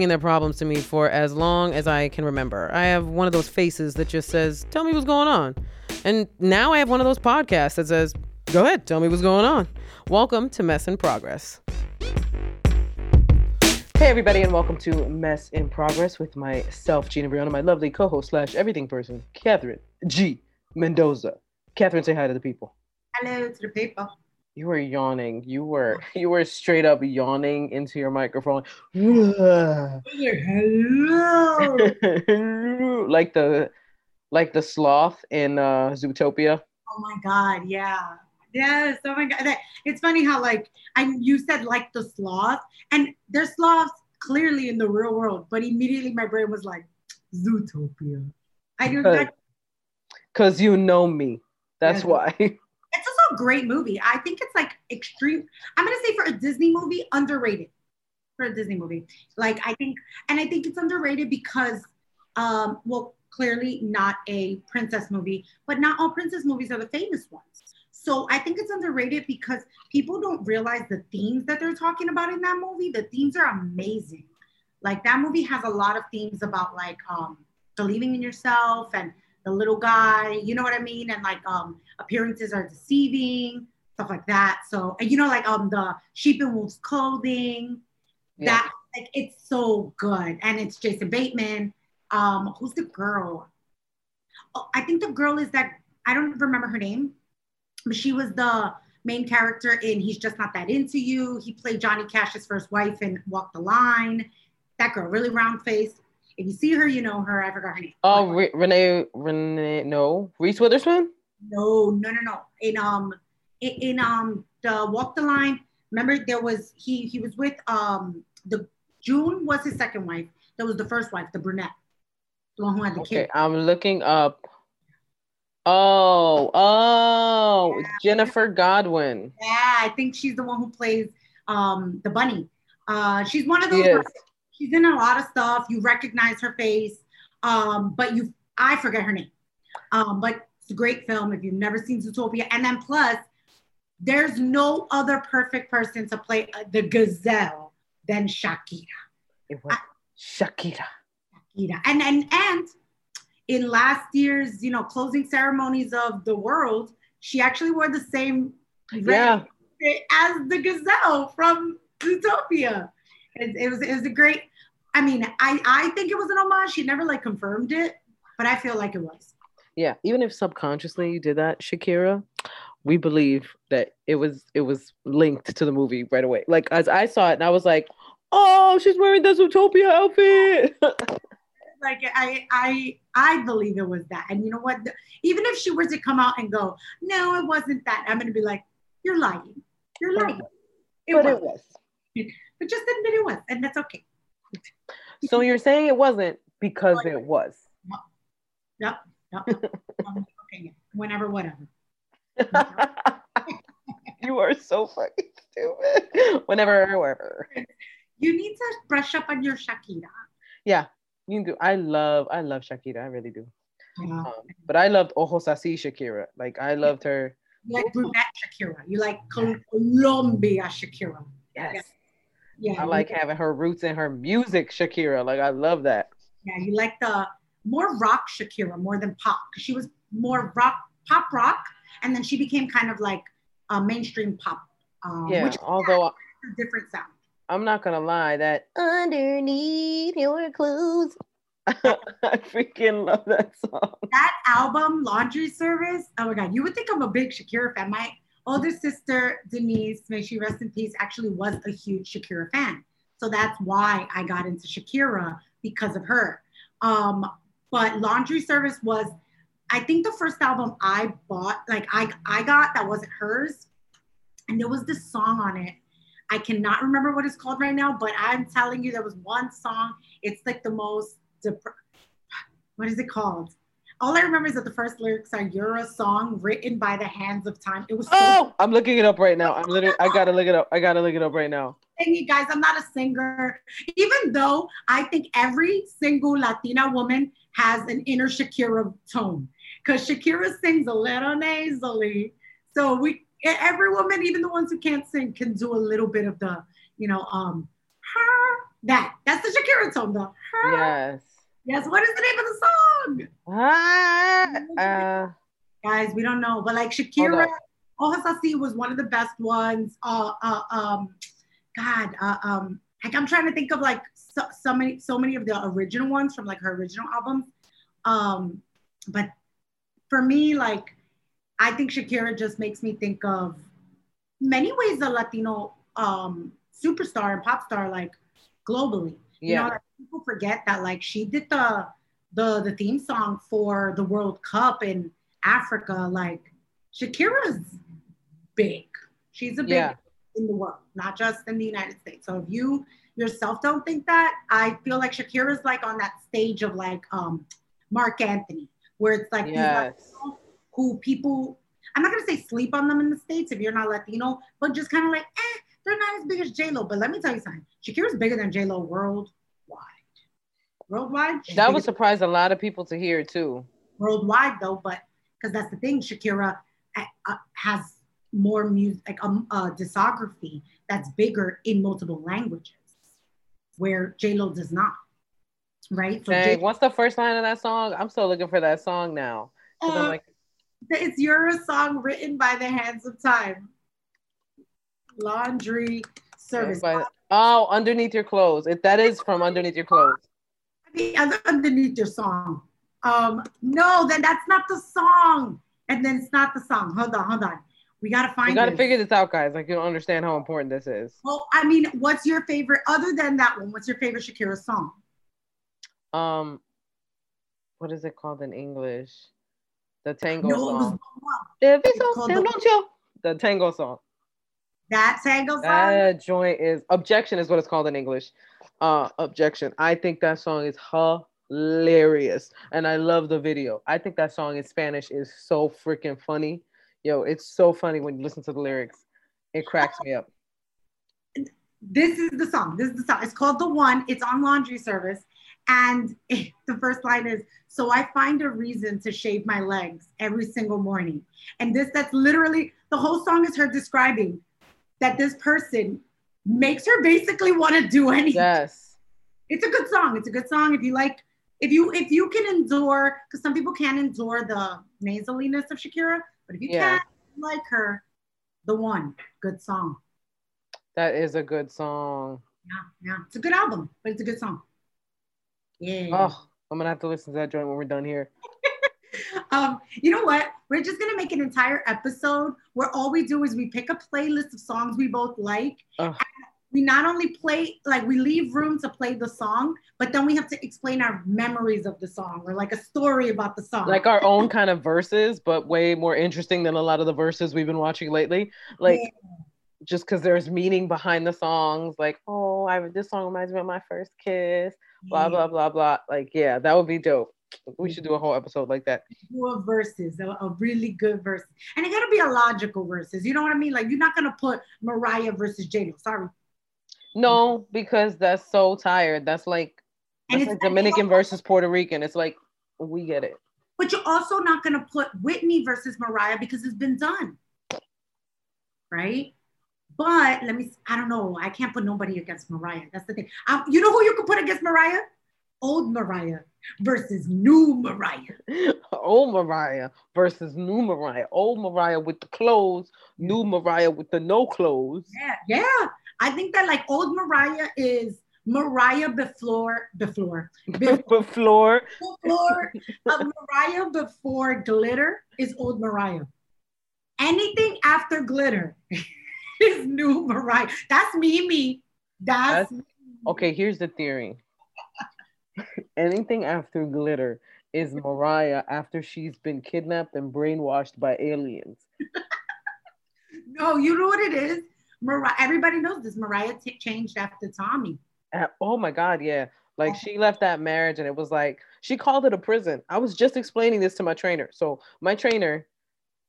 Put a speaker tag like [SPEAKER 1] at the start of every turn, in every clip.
[SPEAKER 1] bringing their problems to me for as long as I can remember. I have one of those faces that just says, "Tell me what's going on," and now I have one of those podcasts that says, "Go ahead, tell me what's going on." Welcome to Mess in Progress. Hey everybody, and welcome to Mess in Progress with myself, Gina Brianna, my lovely co-host slash everything person, Katherine G. Mendoza. Katherine, say hi to the people.
[SPEAKER 2] Hello to the people.
[SPEAKER 1] You were yawning. You were you were straight up yawning into your microphone.
[SPEAKER 2] Hello.
[SPEAKER 1] like the like the sloth in uh Zootopia.
[SPEAKER 2] Oh my god, yeah. Yes. Oh my god. It's funny how like I you said like the sloth, and there's sloths clearly in the real world, but immediately my brain was like Zootopia. I do that.
[SPEAKER 1] Cause you know me. That's
[SPEAKER 2] Yes.
[SPEAKER 1] why.
[SPEAKER 2] Great movie. I think it's like extreme. I'm gonna say for a Disney movie, underrated. For a Disney movie, like I think, and I think it's underrated because, um, well, clearly not a princess movie, but not all princess movies are the famous ones. So I think it's underrated because people don't realize the themes that they're talking about in that movie. The themes are amazing. Like that movie has a lot of themes about like um, believing in yourself and the little guy, you know what I mean? And like um appearances are deceiving, stuff like that. So and you know, like um the sheep and wolves clothing, that like it's so good. And it's Jason Bateman. Um, who's the girl? Oh, I think the girl is that I don't remember her name, but she was the main character in He's Just Not That Into You. He played Johnny Cash's first wife and Walk the Line. That girl, really round face. If you see her, you know her. I forgot her name.
[SPEAKER 1] Oh, Re- Renee, Renee, no, Reese Witherspoon.
[SPEAKER 2] No, no, no, no. In um, in, in um, the Walk the Line. Remember, there was he he was with um the June was his second wife. That was the first wife, the brunette, the one who had the
[SPEAKER 1] Okay,
[SPEAKER 2] kid.
[SPEAKER 1] I'm looking up. Oh, oh, Ginnifer Goodwin.
[SPEAKER 2] Yeah, I think she's the one who plays um the bunny. Uh, she's one of those.
[SPEAKER 1] Yes.
[SPEAKER 2] She's in a lot of stuff. You recognize her face, um, but you I forget her name. Um, but it's a great film if you've never seen Zootopia. And then plus, there's no other perfect person to play uh, the gazelle than Shakira.
[SPEAKER 1] It was Shakira.
[SPEAKER 2] Shakira. And and and in last year's, you know, closing ceremonies of the world, she actually wore the same
[SPEAKER 1] Yeah.
[SPEAKER 2] as the gazelle from Zootopia. It, it was it was a great. I mean, I I think it was an homage. She never like confirmed it, but I feel like it was.
[SPEAKER 1] Yeah, even if subconsciously you did that, Shakira, we believe that it was it was linked to the movie right away. Like as I saw it, and I was like, "Oh, she's wearing the Zootopia outfit."
[SPEAKER 2] Like I I I believe it was that. And you know what? Even if she were to come out and go, no, it wasn't that. I'm gonna be like, you're lying. You're lying. It
[SPEAKER 1] but
[SPEAKER 2] was.
[SPEAKER 1] it was.
[SPEAKER 2] But just admit it was, and that's okay.
[SPEAKER 1] So you're saying it wasn't because it was.
[SPEAKER 2] Um, okay. yeah. Whenever, whatever.
[SPEAKER 1] you are so fucking stupid. Whenever, wherever.
[SPEAKER 2] You need to brush up on your Shakira.
[SPEAKER 1] Yeah, you do. I love, I love Shakira. I really do.
[SPEAKER 2] Yeah.
[SPEAKER 1] Um, but I loved Ojos Así Shakira. Like I loved her.
[SPEAKER 2] You like brunette Shakira. You like Col- Colombia Shakira.
[SPEAKER 1] Yes.
[SPEAKER 2] Yeah.
[SPEAKER 1] I like having her roots in her music, Shakira. Like I love that.
[SPEAKER 2] Yeah, you like the more rock Shakira more than pop because she was more rock, pop rock, and then she became kind of like a mainstream pop. Um,
[SPEAKER 1] Yeah. Although
[SPEAKER 2] a different sound.
[SPEAKER 1] I'm not gonna lie, that underneath your clothes, I freaking love that song.
[SPEAKER 2] That album, Laundry Service. Oh my God, you would think I'm a big Shakira fan. My older sister Denise, may she rest in peace, actually was a huge Shakira fan. So that's why I got into Shakira because of her. Um, but Laundry Service was, I think, the first album I bought, like I I got that wasn't hers, and there was this song on it. I cannot remember what it's called right now, but I'm telling you, there was one song. It's like the most, dep- what is it called? All I remember is that the first lyrics are "You're a song written by the hands of time." It was so
[SPEAKER 1] Oh, I'm looking it up right now. I'm literally, I gotta look it up. I gotta look it up right now.
[SPEAKER 2] And you guys, I'm not a singer, even though I think every single Latina woman has an inner Shakira tone, because Shakira sings a little nasally. So we, every woman, even the ones who can't sing, can do a little bit of the, you know, um, her That. That's the Shakira tone, though. Her.
[SPEAKER 1] Yes.
[SPEAKER 2] Yes. What is the name of the song?
[SPEAKER 1] Uh,
[SPEAKER 2] Guys, we don't know. But like Shakira,
[SPEAKER 1] up.
[SPEAKER 2] Was one of the best ones. Uh, uh, um, God, uh, um, like I'm trying to think of like so, so many, so many of the original ones from like her original albums. Um, but for me, like I think Shakira just makes me think of many ways a Latino um, superstar and pop star, like globally. You know,
[SPEAKER 1] yeah.
[SPEAKER 2] like, people forget that like she did the the the theme song for the World Cup in Africa. Like Shakira's big. She's a big
[SPEAKER 1] Yeah.
[SPEAKER 2] in the world, not just in the United States. So if you yourself don't think that, I feel like Shakira's like on that stage of like um Marc Anthony, where it's like
[SPEAKER 1] Yes.
[SPEAKER 2] Who people I'm not gonna say sleep on them in the States if you're not Latino, but just kind of like, eh, they're not as big as J-Lo. But let me tell you something, Shakira's bigger than J-Lo worldwide. Worldwide,
[SPEAKER 1] That would surprise a lot of people to hear too.
[SPEAKER 2] worldwide though, but because that's the thing, Shakira uh, has more music, like um, uh, discography that's bigger in multiple languages, where J Lo does not. Right? So
[SPEAKER 1] Dang,
[SPEAKER 2] J-
[SPEAKER 1] what's the first line of that song? I'm still looking for that song now. I'm
[SPEAKER 2] uh,
[SPEAKER 1] like,
[SPEAKER 2] it's your song written by the hands of time. Laundry service.
[SPEAKER 1] by- oh, underneath your clothes. It, that is from underneath your clothes.
[SPEAKER 2] Underneath your song. Um, no, then that's not the song. And then it's not the song. Hold on, hold on. We gotta find.
[SPEAKER 1] You got to
[SPEAKER 2] this.
[SPEAKER 1] figure this out, guys. Like you don't understand how important this is.
[SPEAKER 2] Well, I mean, what's your favorite other than that one? What's your favorite Shakira song?
[SPEAKER 1] Um, what is it called in English? The tango
[SPEAKER 2] No, it was
[SPEAKER 1] song.
[SPEAKER 2] Wow.
[SPEAKER 1] If it's
[SPEAKER 2] It's
[SPEAKER 1] so
[SPEAKER 2] called
[SPEAKER 1] damn,
[SPEAKER 2] the-
[SPEAKER 1] you? The tango song.
[SPEAKER 2] that tango song.
[SPEAKER 1] That joint is objection is what it's called in English. Uh, objection. I think that song is hilarious, and I love the video. I think that song in Spanish is so freaking funny. Yo, it's so funny when you listen to the lyrics. It cracks me up.
[SPEAKER 2] this is the song. This is the song. It's called The One. It's on laundry service. And the first line is So I find a reason to shave my legs every single morning. And this, that's literally the whole song is her describing that this person makes her basically want to do anything.
[SPEAKER 1] Yes.
[SPEAKER 2] It's a good song. It's a good song. If you like, if you if you can endure, because some people can't endure the nasaliness of Shakira, but if you
[SPEAKER 1] Yeah.
[SPEAKER 2] can like her, the one, good song.
[SPEAKER 1] That is a good song.
[SPEAKER 2] Yeah, yeah. It's a good album, but it's a good song. Yeah.
[SPEAKER 1] Oh, I'm gonna have to listen to that joint when we're done here.
[SPEAKER 2] Um, you know what? We're just gonna make an entire episode where all we do is we pick a playlist of songs we both like. We not only play, like we leave room to play the song, but then we have to explain our memories of the song or like a story about the song.
[SPEAKER 1] Like our own kind of verses, but way more interesting than a lot of the verses we've been watching lately. Like just because there's meaning behind the songs, like, oh, I this song reminds me of my first kiss, blah blah blah blah. Like, yeah, that would be dope. We should do a whole episode like that.
[SPEAKER 2] do a verses, a, a really good verse. And it gotta be a logical verses. You know what I mean? Like you're not gonna put Mariah versus J-Lo. Sorry.
[SPEAKER 1] No, because that's so tired. That's like that's like Dominican versus Puerto Rican. It's like we get it.
[SPEAKER 2] But you're also not gonna put Whitney versus Mariah because it's been done. Right? But let me, I don't know. I can't put nobody against Mariah. That's the thing. Um, you know who you could put against Mariah? Old Mariah versus new Mariah.
[SPEAKER 1] Old Mariah versus new Mariah. Old Mariah with the clothes, new Mariah with the no clothes.
[SPEAKER 2] Yeah, yeah. I think that like old Mariah is Mariah before before
[SPEAKER 1] floor.
[SPEAKER 2] before uh, Mariah before glitter is old Mariah. Anything after glitter is new Mariah. That's me, me. That's,
[SPEAKER 1] Okay, here's the theory. Anything after glitter is Mariah after she's been kidnapped and brainwashed by aliens.
[SPEAKER 2] no. You know what it is? Mariah. Everybody knows this. Mariah t- changed after Tommy.
[SPEAKER 1] Uh, oh my God, yeah. Like she left that marriage and it was like she called it a prison. I was just explaining this to my trainer. So my trainer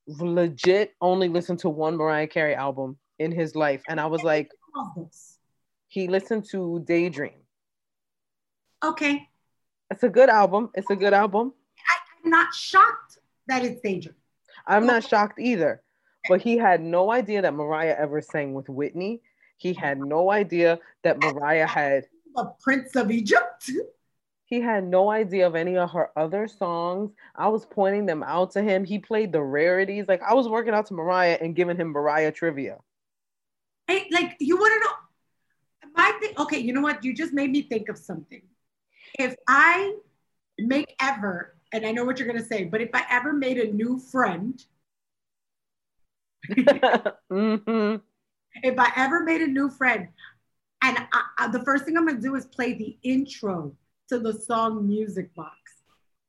[SPEAKER 1] legit only listened to one Mariah Carey album in his life. And I was like, he listened to Daydream.
[SPEAKER 2] Okay,
[SPEAKER 1] It's a good album. It's a good album.
[SPEAKER 2] I'm not shocked that it's Danger.
[SPEAKER 1] I'm not shocked either. But he had no idea that Mariah ever sang with Whitney. He had no idea that Mariah had
[SPEAKER 2] The Prince of Egypt.
[SPEAKER 1] He had no idea of any of her other songs. I was pointing them out to him. He played the rarities. Like I was working out to Mariah and giving him Mariah trivia.
[SPEAKER 2] Hey, like you want to know my thing? Okay, you know what? You just made me think of something. If I make ever, and I know what you're gonna say, but if I ever made a new friend,
[SPEAKER 1] mm-hmm.
[SPEAKER 2] if I ever made a new friend, and I, I, the first thing I'm gonna do is play the intro to the song Music Box.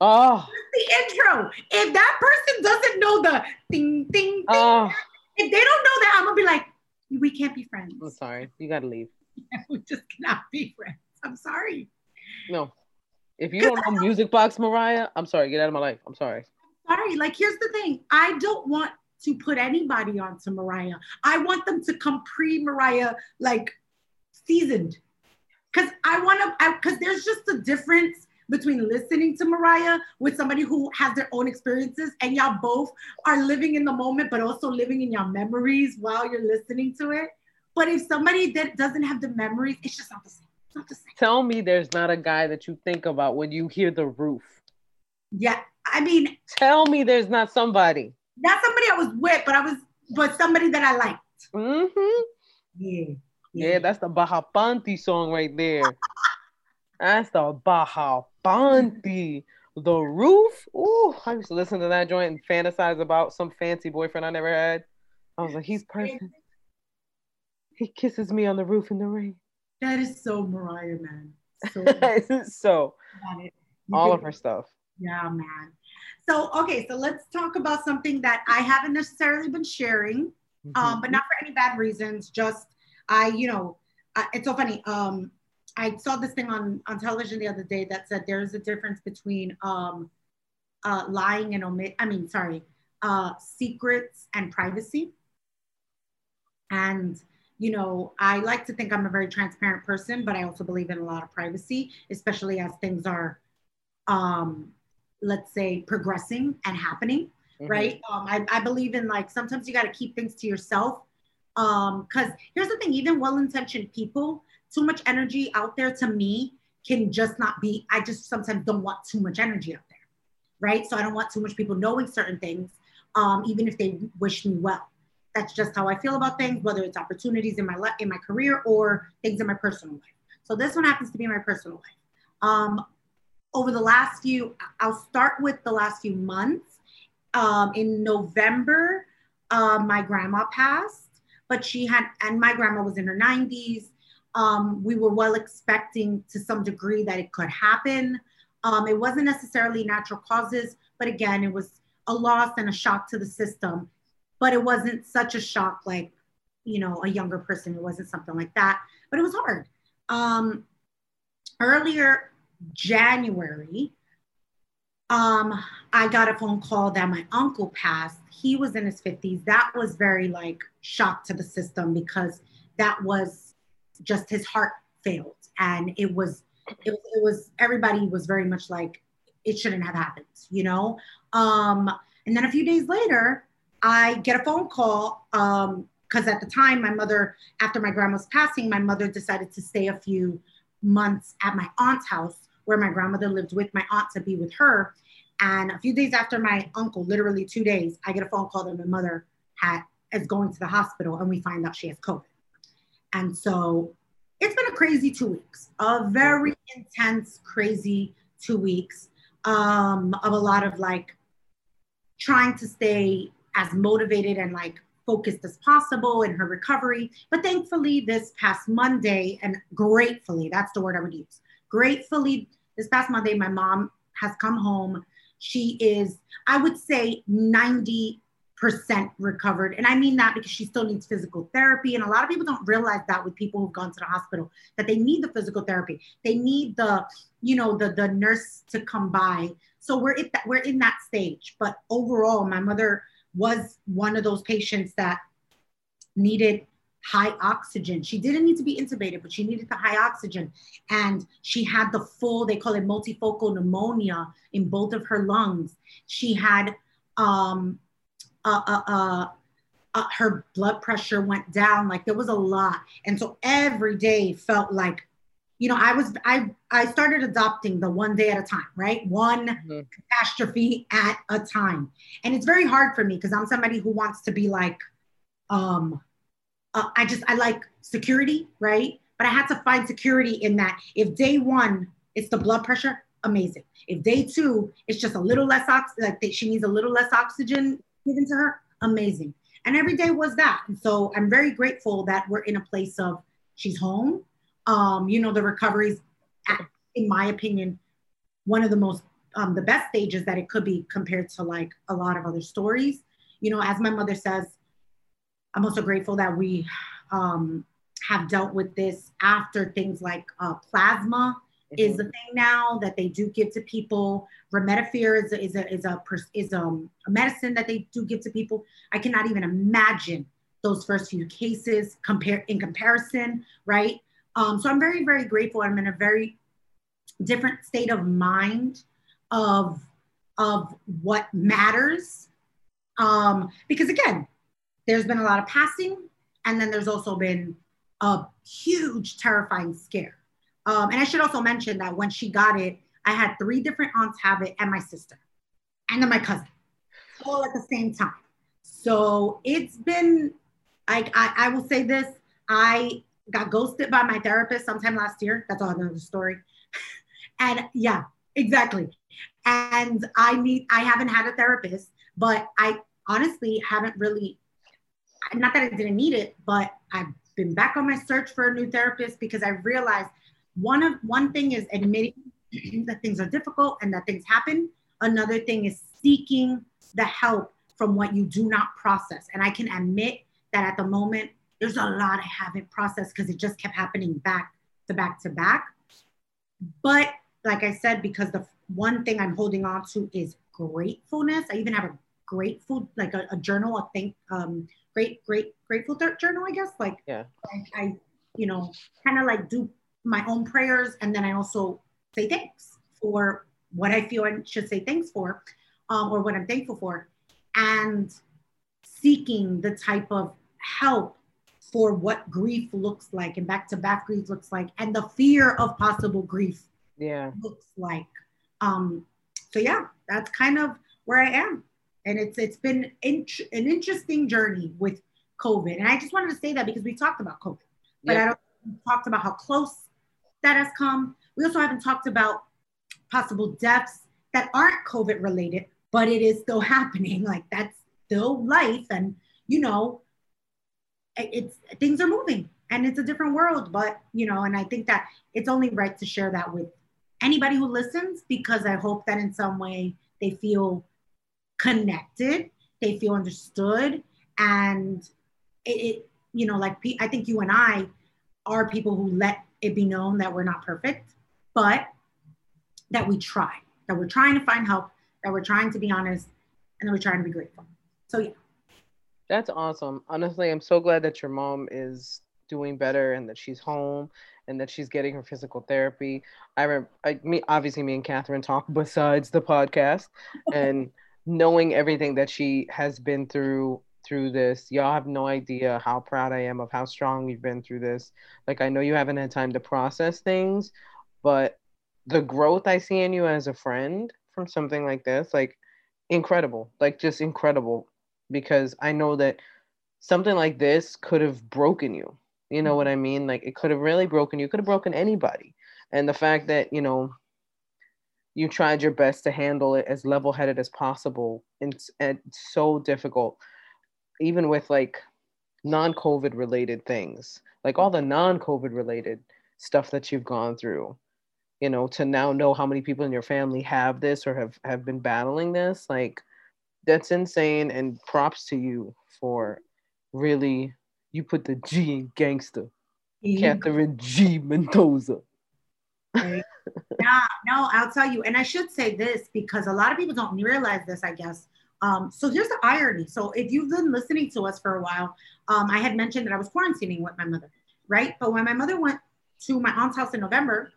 [SPEAKER 1] Oh,
[SPEAKER 2] The intro. If that person doesn't know the ding ding ding,
[SPEAKER 1] oh,
[SPEAKER 2] if they don't know that, I'm gonna be like, we can't be friends.
[SPEAKER 1] I'm sorry. You gotta leave.
[SPEAKER 2] we just cannot be friends. I'm sorry.
[SPEAKER 1] No. If you don't know Music Box Mariah, I'm sorry. Get out of my life. I'm sorry.
[SPEAKER 2] Sorry. Like, here's the thing. I don't want to put anybody onto Mariah. I want them to come pre Mariah, like seasoned. Cause I want to, cause there's just a difference between listening to Mariah with somebody who has their own experiences and y'all both are living in the moment, but also living in your memories while you're listening to it. But if somebody that doesn't have the memories, it's just not the same. It's not the same.
[SPEAKER 1] Tell me there's not a guy that you think about when you hear the roof.
[SPEAKER 2] Yeah. I mean,
[SPEAKER 1] Tell me there's not somebody.
[SPEAKER 2] not somebody I was with, but I was, but somebody that I liked.
[SPEAKER 1] Mm-hmm.
[SPEAKER 2] Yeah.
[SPEAKER 1] Yeah, that's the Baja Panti song right there. That's the Baja Panti. The roof. Ooh, I used to listen to that joint and fantasize about some fancy boyfriend I never had. I was like, he's perfect. He kisses me on the roof in the rain.
[SPEAKER 2] That is so Mariah, man. So
[SPEAKER 1] so all of her stuff.
[SPEAKER 2] Yeah, man. So, okay, so let's talk about something that I haven't necessarily been sharing, um, but not for any bad reasons. Just I, you know, I, it's so funny. Um, I saw this thing on on television the other day that said there's a difference between um, uh, lying and omit. I mean, sorry, uh, secrets and privacy. And you know, I like to think I'm a very transparent person, but I also believe in a lot of privacy, especially as things are, um, let's say, progressing and happening
[SPEAKER 1] Mhm.
[SPEAKER 2] right? Um, I, I believe in like sometimes you got to keep things to yourself. Um, because here's the thing, even well-intentioned people, too much energy out there to me can just not be. I just sometimes don't want too much energy out there, right? So I don't want too much people knowing certain things, um, even if they wish me well. That's just how I feel about things, whether it's opportunities in my life, in my career, or things in my personal life. So this one happens to be my personal life. Um, over the last few, I'll start with the last few months um, in November, uh, my grandma passed, but she had, and my grandma was in her 90s. Um, we were well expecting to some degree that it could happen. Um, it wasn't necessarily natural causes, but again, it was a loss and a shock to the system. But it wasn't such a shock like, you know, a younger person. It wasn't something like that, but it was hard. Um, earlier January, um, I got a phone call that my uncle passed. He was in his 50s. That was very like shock to the system because that was just his heart failed. And it was, it, was- it was, everybody was very much like, it shouldn't have happened, you know? Um, and then a few days later, I get a phone call. Um, because at the time, my mother, after my grandma's passing, my mother decided to stay a few months at my aunt's house where my grandmother lived with my aunt to be with her. And a few days after my uncle, literally two days, I get a phone call that my mother had is going to the hospital, and we find out she has COVID. And so it's been a crazy two weeks, a very intense, crazy two weeks um, of a lot of like trying to stay as motivated and like focused as possible in her recovery. But thankfully, this past Monday, and gratefully, that's the word I would use. Gratefully, this past Monday, my mom has come home. She is, I would say, 90% recovered. And I mean that because she still needs physical therapy. And a lot of people don't realize that with people who've gone to the hospital, that they need the physical therapy. They need the, you know, the the nurse to come by. So we're at that, we're in that stage. But overall, my mother was one of those patients that needed high oxygen. She didn't need to be intubated, but she needed the high oxygen. And she had the full, they call it multifocal pneumonia in both of her lungs. She had, um, uh, uh, uh, uh, her blood pressure went down. Like there was a lot. And so every day felt like you know, I was I I started adopting the one day at a time, right? One mm-hmm. catastrophe at a time. And it's very hard for me because I'm somebody who wants to be like um uh, I just I like security, right? But I had to find security in that if day 1 it's the blood pressure, amazing. If day 2 it's just a little less oxygen like she needs a little less oxygen given to her, amazing. And every day was that. And so I'm very grateful that we're in a place of she's home. Um, you know, the recovery's, in my opinion, one of the most, um, the best stages that it could be compared to like a lot of other stories. You know, as my mother says, I'm also grateful that we um, have dealt with this after things like uh, plasma mm-hmm. is a thing now that they do give to people. Remdesivir is a, is a, is a, is a, a medicine that they do give to people. I cannot even imagine those first few cases compare in comparison, right? Um, so I'm very, very grateful. I'm in a very different state of mind of of what matters. Um, because again, there's been a lot of passing, and then there's also been a huge, terrifying scare. Um, and I should also mention that when she got it, I had three different aunts have it and my sister, and then my cousin, all at the same time. So it's been, I, I, I will say this, I got ghosted by my therapist sometime last year. That's all another story. and yeah, exactly. And I need, I haven't had a therapist, but I honestly haven't really, not that I didn't need it, but I've been back on my search for a new therapist because I realized one of one thing is admitting that things are difficult and that things happen. Another thing is seeking the help from what you do not process. And I can admit that at the moment, there's a lot I haven't processed because it just kept happening back to back to back. But like I said, because the one thing I'm holding on to is gratefulness. I even have a grateful, like a, a journal, a think, um, great, great, grateful journal, I guess. Like,
[SPEAKER 1] yeah,
[SPEAKER 2] I, I you know, kind of like do my own prayers, and then I also say thanks for what I feel I should say thanks for, um, or what I'm thankful for, and seeking the type of help for what grief looks like and back to back grief looks like, and the fear of possible grief
[SPEAKER 1] yeah
[SPEAKER 2] looks like. Um, so yeah, that's kind of where I am, and it's it's been int- an interesting journey with COVID, and I just wanted to say that because we talked about COVID, but yep. I don't talked about how close that has come. We also haven't talked about possible deaths that aren't COVID related, but it is still happening. Like that's still life. And, you know, it's things are moving and it's a different world. But, you know, and I think that it's only right to share that with anybody who listens because I hope that in some way they feel connected, they feel understood. And it, it you know, like I think you and I are people who let it be known that we're not perfect, but that we try, that we're trying to find help, that we're trying to be honest, and that we're trying to be grateful. So, yeah.
[SPEAKER 1] That's awesome. Honestly, I'm so glad that your mom is doing better and that she's home and that she's getting her physical therapy. I remember, I, me, obviously, me and Katherine talk besides the podcast, and knowing everything that she has been through through this. Y'all have no idea how proud I am of how strong you've been through this. Like, I know you haven't had time to process things, but the growth I see in you as a friend from something like this, like, incredible. Like, just incredible. Because I know that something like this could have broken you. You know what I mean? Like, it could have really broken you, could have broken anybody. And the fact that, you know, you tried your best to handle it as level headed as possible. And it's so difficult even with like non-covid related things like all the non-covid related stuff that you've gone through you know to now know how many people in your family have this or have have been battling this like that's insane and props to you for really you put the g in gangster mm-hmm. katherine g mendoza
[SPEAKER 2] yeah no i'll tell you and i should say this because a lot of people don't realize this i guess um, so here's the irony. So if you've been listening to us for a while, um, I had mentioned that I was quarantining with my mother, right? But when my mother went to my aunt's house in November,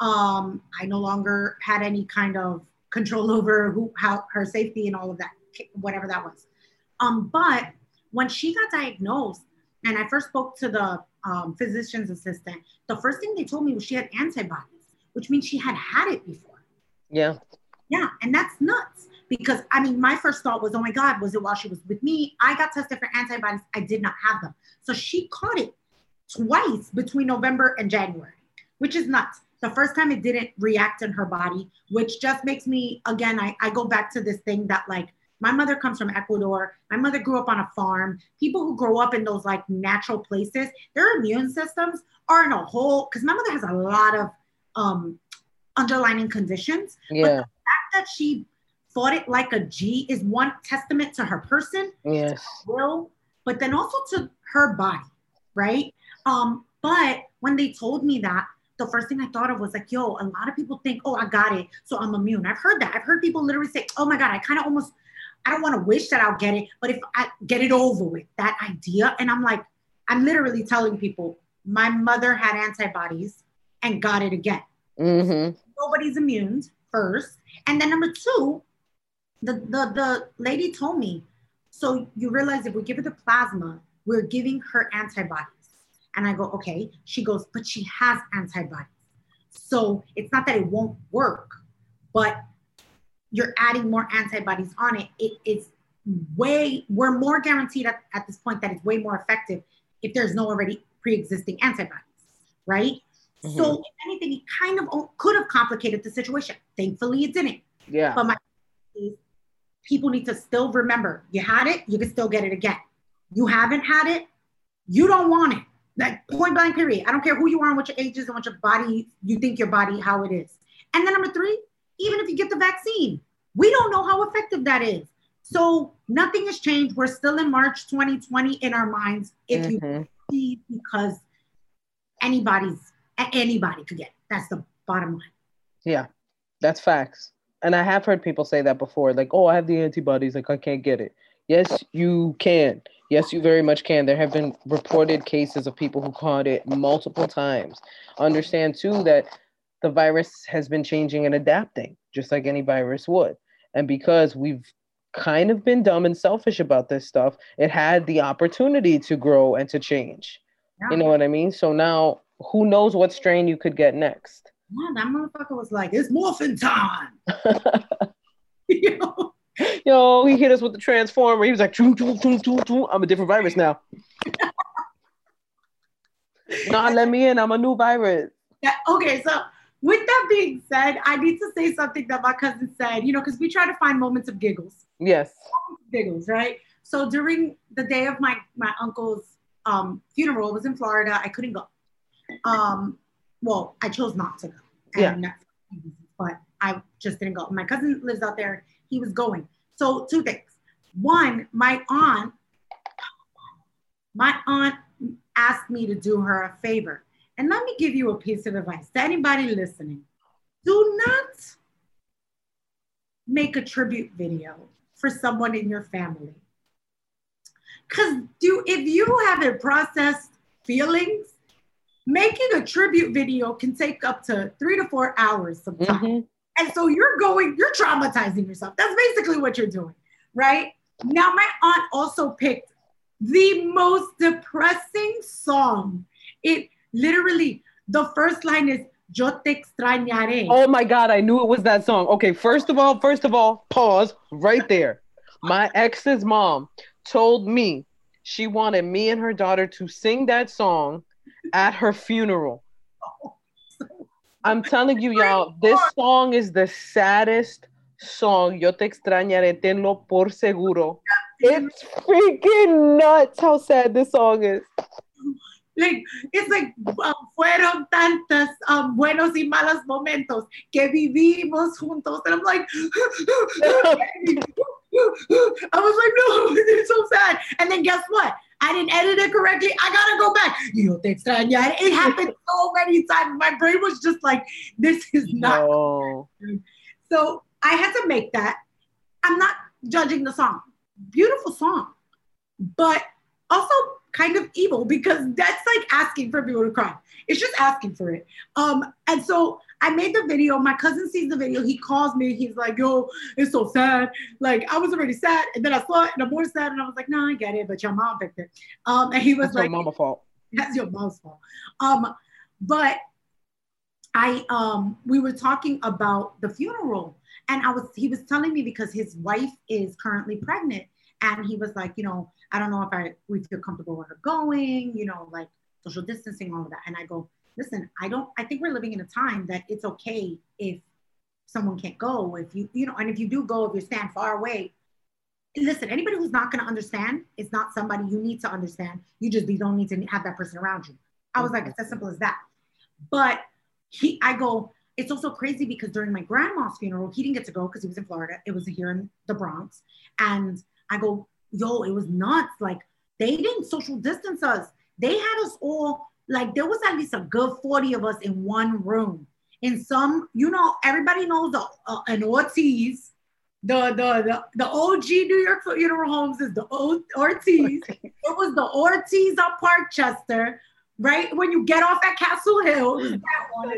[SPEAKER 2] um, I no longer had any kind of control over who, how her safety and all of that, whatever that was. Um, but when she got diagnosed, and I first spoke to the um, physician's assistant, the first thing they told me was she had antibodies, which means she had had it before.
[SPEAKER 1] Yeah.
[SPEAKER 2] Yeah, and that's nuts because I mean, my first thought was, oh my God, was it while she was with me? I got tested for antibodies. I did not have them. So she caught it twice between November and January, which is nuts. The first time it didn't react in her body, which just makes me, again, I, I go back to this thing that like my mother comes from Ecuador. My mother grew up on a farm. People who grow up in those like natural places, their immune systems are in a whole, because my mother has a lot of um, underlining conditions.
[SPEAKER 1] Yeah.
[SPEAKER 2] But the fact that she fought it like a G is one testament to her person,
[SPEAKER 1] Yes.
[SPEAKER 2] will, but then also to her body, right? Um, but when they told me that, the first thing I thought of was like, yo, a lot of people think, oh, I got it, so I'm immune. I've heard that. I've heard people literally say, oh my God, I kind of almost, I don't want to wish that I'll get it, but if I get it over with, that idea. And I'm like, I'm literally telling people, my mother had antibodies and got it again
[SPEAKER 1] Mm-hmm.
[SPEAKER 2] nobody's immune first. And then number two, the, the, the lady told me, so you realize if we give her the plasma, we're giving her antibodies. And I go, okay. She goes, but she has antibodies. So it's not that it won't work, but you're adding more antibodies on it. It is way, we're more guaranteed at, at this point that it's way more effective if there's no already pre-existing antibodies, right? Mm-hmm. So if anything, it kind of could have complicated the situation. Thankfully, it didn't.
[SPEAKER 1] Yeah.
[SPEAKER 2] But my people need to still remember: you had it, you can still get it again. You haven't had it, you don't want it. Like point blank, period. I don't care who you are and what your age is and what your body you think your body how it is. And then number three, even if you get the vaccine, we don't know how effective that is. So nothing has changed. We're still in March 2020 in our minds. If you
[SPEAKER 1] Mhm.
[SPEAKER 2] see, because anybody's anybody could get it. That's the bottom line.
[SPEAKER 1] Yeah, that's facts. And I have heard people say that before, like, oh, I have the antibodies, like I can't get it. Yes, you can. Yes, you very much can. There have been reported cases of people who caught it multiple times. Understand too that the virus has been changing and adapting, just like any virus would. And because we've kind of been dumb and selfish about this stuff, it had the opportunity to grow and to change. You know what I mean? So now who knows what strain you could get next?
[SPEAKER 2] Yeah, that motherfucker was like, it's morphin time. you know?
[SPEAKER 1] Yo, he hit us with the transformer. He was like, "Choo, choo, choo, choo, choo. I'm a different virus now. nah, let me in. I'm a new virus.
[SPEAKER 2] Yeah, okay, so with that being said, I need to say something that my cousin said, you know, because we try to find moments of giggles.
[SPEAKER 1] Yes.
[SPEAKER 2] Giggles, right? So during the day of my my uncle's um, funeral, it was in Florida. I couldn't go. Um, well, I chose not to go.
[SPEAKER 1] Yeah.
[SPEAKER 2] And that's- but I just didn't go. My cousin lives out there. He was going. So two things. One, my aunt, my aunt asked me to do her a favor. And let me give you a piece of advice to anybody listening. Do not make a tribute video for someone in your family. Because do if you haven't processed feelings, making a tribute video can take up to three to four hours sometimes.
[SPEAKER 1] Mhm.
[SPEAKER 2] And so you're going, you're traumatizing yourself. That's basically what you're doing, right? Now, my aunt also picked the most depressing song. It literally, the first line is Yo te extrañaré.
[SPEAKER 1] Oh my God, I knew it was that song. Okay, first of all, first of all, pause right there. My ex's mom told me she wanted me and her daughter to sing that song at her funeral. I'm telling you, y'all, this song is the saddest song. Yo te extrañaré, tenlo por seguro. It's freaking nuts how sad this song is.
[SPEAKER 2] Like, it's like, um, fueron tantas um, buenos y malos momentos que vivimos juntos. And I'm like, I was like, no, it's so sad. And then guess what? I didn't edit it correctly. I gotta go back. Yo te extrañaré. It happened so many times. My brain was just like, this is not.
[SPEAKER 1] No.
[SPEAKER 2] So I had to make that. I'm not judging the song. Beautiful song, but also kind of evil because that's like asking for people to cry. It's just asking for it. Um, and so I made the video. My cousin sees the video. He calls me. He's like, "Yo, it's so sad. Like I was already sad, and then I saw it, and I'm more sad." And I was like, "No, I get it, but your mom picked it." Um, and he was
[SPEAKER 1] That's
[SPEAKER 2] like,
[SPEAKER 1] your mama fault.
[SPEAKER 2] "That's your mom's fault." Um, but I um, we were talking about the funeral, and I was he was telling me because his wife is currently pregnant, and he was like, you know, I don't know if I we feel comfortable with her going, you know, like social distancing, all of that. And I go, listen, I don't, I think we're living in a time that it's okay if someone can't go, if you, you know, and if you do go, if you stand far away. Listen, anybody who's not going to understand is not somebody you need to understand. You just you don't need to have that person around you. I was like, it's as simple as that. But he, I go, it's also crazy because during my grandma's funeral, he didn't get to go because he was in Florida. It was here in the Bronx. And I go, yo, it was nuts. Like they didn't social distance us. They had us all like there was at least a good 40 of us in one room. In some, you know, everybody knows the, uh, an Ortiz, the, the the the OG New York funeral homes is the o- Ortiz. it was the Ortiz on Parkchester, right? When you get off at Castle Hill, that one.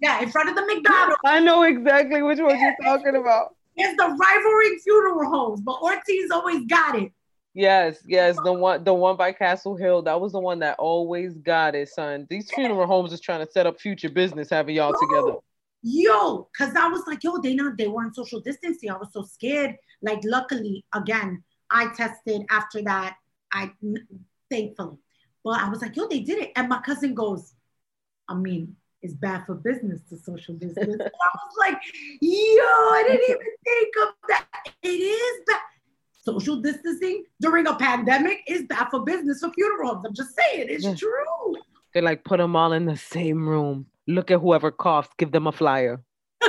[SPEAKER 2] yeah, in front of the McDonald's.
[SPEAKER 1] I know exactly which one you're talking about.
[SPEAKER 2] It's the rivalry funeral homes, but Ortiz always got it.
[SPEAKER 1] Yes, yes, the one the one by Castle Hill. That was the one that always got it, son. These funeral homes is trying to set up future business having y'all together.
[SPEAKER 2] Yo, cause I was like, yo, they not they weren't social distancing. I was so scared. Like, luckily, again, I tested after that. I thankfully, but I was like, yo, they did it. And my cousin goes, I mean, it's bad for business to social distance. I was like, yo, I didn't even think of that. It is bad. Social distancing during a pandemic is bad for business for funeral homes. I'm just saying, it's
[SPEAKER 1] Yeah.
[SPEAKER 2] true.
[SPEAKER 1] They like put them all in the same room. Look at whoever coughs, give them a flyer.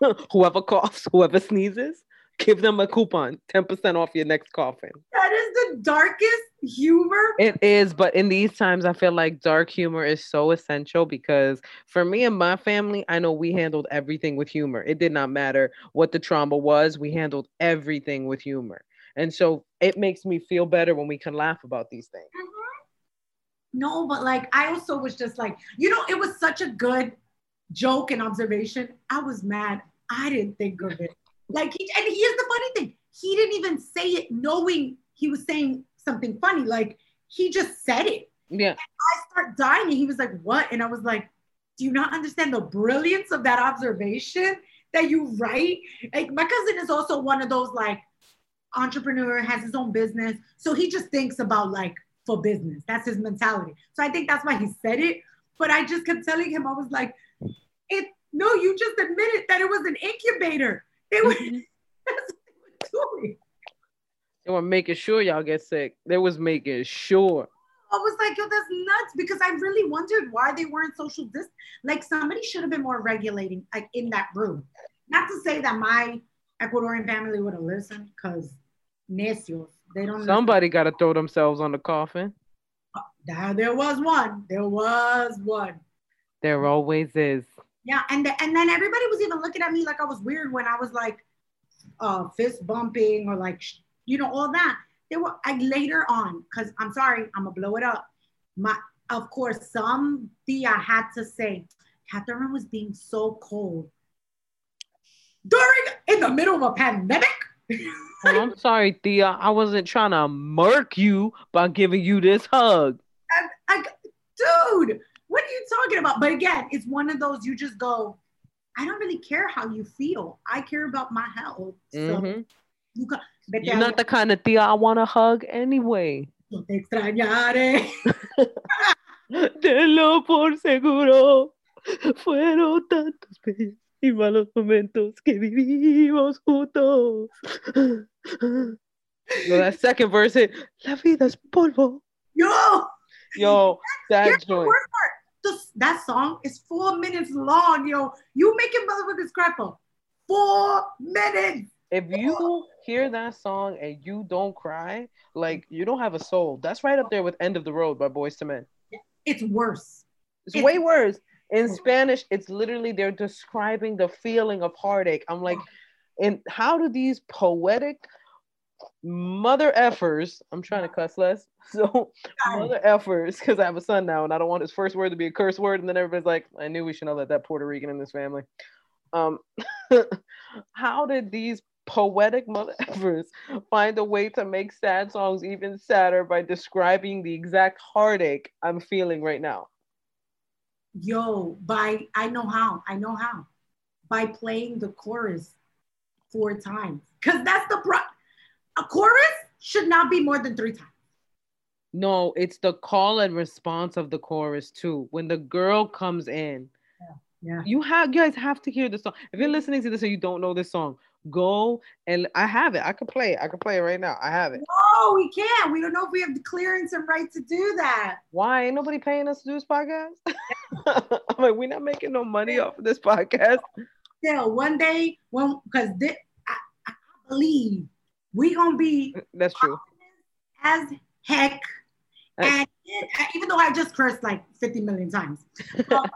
[SPEAKER 1] whoever coughs, whoever sneezes, give them a coupon, 10% off your next coffin.
[SPEAKER 2] That is the darkest humor.
[SPEAKER 1] It is, but in these times, I feel like dark humor is so essential because for me and my family, I know we handled everything with humor. It did not matter what the trauma was, we handled everything with humor. And so it makes me feel better when we can laugh about these things. Mm-hmm.
[SPEAKER 2] No, but like I also was just like, you know, it was such a good joke and observation. I was mad. I didn't think of it. Like, he, and here's the funny thing: he didn't even say it knowing he was saying something funny. Like, he just said it.
[SPEAKER 1] Yeah.
[SPEAKER 2] I start dying, and he was like, "What?" And I was like, "Do you not understand the brilliance of that observation that you write?" Like, my cousin is also one of those like entrepreneur, has his own business, so he just thinks about like for business. That's his mentality. So I think that's why he said it. But I just kept telling him, I was like, "It no, you just admitted that it was an incubator. They were
[SPEAKER 1] Mhm.
[SPEAKER 2] that's what they were doing."
[SPEAKER 1] They were making sure y'all get sick. They was making sure.
[SPEAKER 2] I was like, yo, that's nuts because I really wondered why they weren't social dis. Like somebody should have been more regulating, like in that room. Not to say that my Ecuadorian family would have listened, because necios, they don't.
[SPEAKER 1] Somebody got to throw themselves on the coffin.
[SPEAKER 2] There was one. There was one.
[SPEAKER 1] There always is.
[SPEAKER 2] Yeah, and the, and then everybody was even looking at me like I was weird when I was like, uh, fist bumping or like, you know, all that. They were I later on because I'm sorry, I'm gonna blow it up. My of course, some tia had to say, Katherine was being so cold during in the middle of a pandemic.
[SPEAKER 1] Oh, I'm sorry, Tia. I wasn't trying to murk you by giving you this hug.
[SPEAKER 2] I, dude, what are you talking about? But again, it's one of those you just go, I don't really care how you feel. I care about my health. So
[SPEAKER 1] Mhm.
[SPEAKER 2] you got, vete
[SPEAKER 1] You're not the kind of Tia I want to hug anyway.
[SPEAKER 2] no te extrañaré.
[SPEAKER 1] Tenlo por seguro. Fueron tantos y malos momentos que vivimos juntos. Yo, that second verse. La vida es polvo.
[SPEAKER 2] Yo,
[SPEAKER 1] Yo, that
[SPEAKER 2] here's
[SPEAKER 1] joint.
[SPEAKER 2] This, that song is four minutes long, yo. You making motherfuckers crap up. Four minutes.
[SPEAKER 1] If you hear that song and you don't cry, like you don't have a soul. That's right up there with "End of the Road" by Boyz II Men.
[SPEAKER 2] It's worse.
[SPEAKER 1] It's
[SPEAKER 2] It's-
[SPEAKER 1] way worse. In Spanish, it's literally they're describing the feeling of heartache. I'm like, and how do these poetic mother effers. I'm trying to cuss less. So mother effers, because I have a son now and I don't want his first word to be a curse word. And then everybody's like, I knew we should not let that Puerto Rican in this family. Um, how did these poetic mother effers find a way to make sad songs even sadder by describing the exact heartache I'm feeling right now?
[SPEAKER 2] Yo, by I know how. I know how. By playing the chorus four times. Because that's the pro a chorus should not be more than three times.
[SPEAKER 1] No, it's the call and response of the chorus too. When the girl comes in,
[SPEAKER 2] yeah, yeah.
[SPEAKER 1] you have you guys have to hear the song. If you're listening to this and you don't know this song, go and I have it. I can play it. I can play it right now. I have it.
[SPEAKER 2] No, we can't. We don't know if we have the clearance and right to do that.
[SPEAKER 1] Why ain't nobody paying us to do this podcast? I'm like, we're not making no money off of this podcast.
[SPEAKER 2] Still, one day when because I, I believe we gonna be
[SPEAKER 1] that's true
[SPEAKER 2] as heck. And it, even though I just cursed like 50 million times, uh,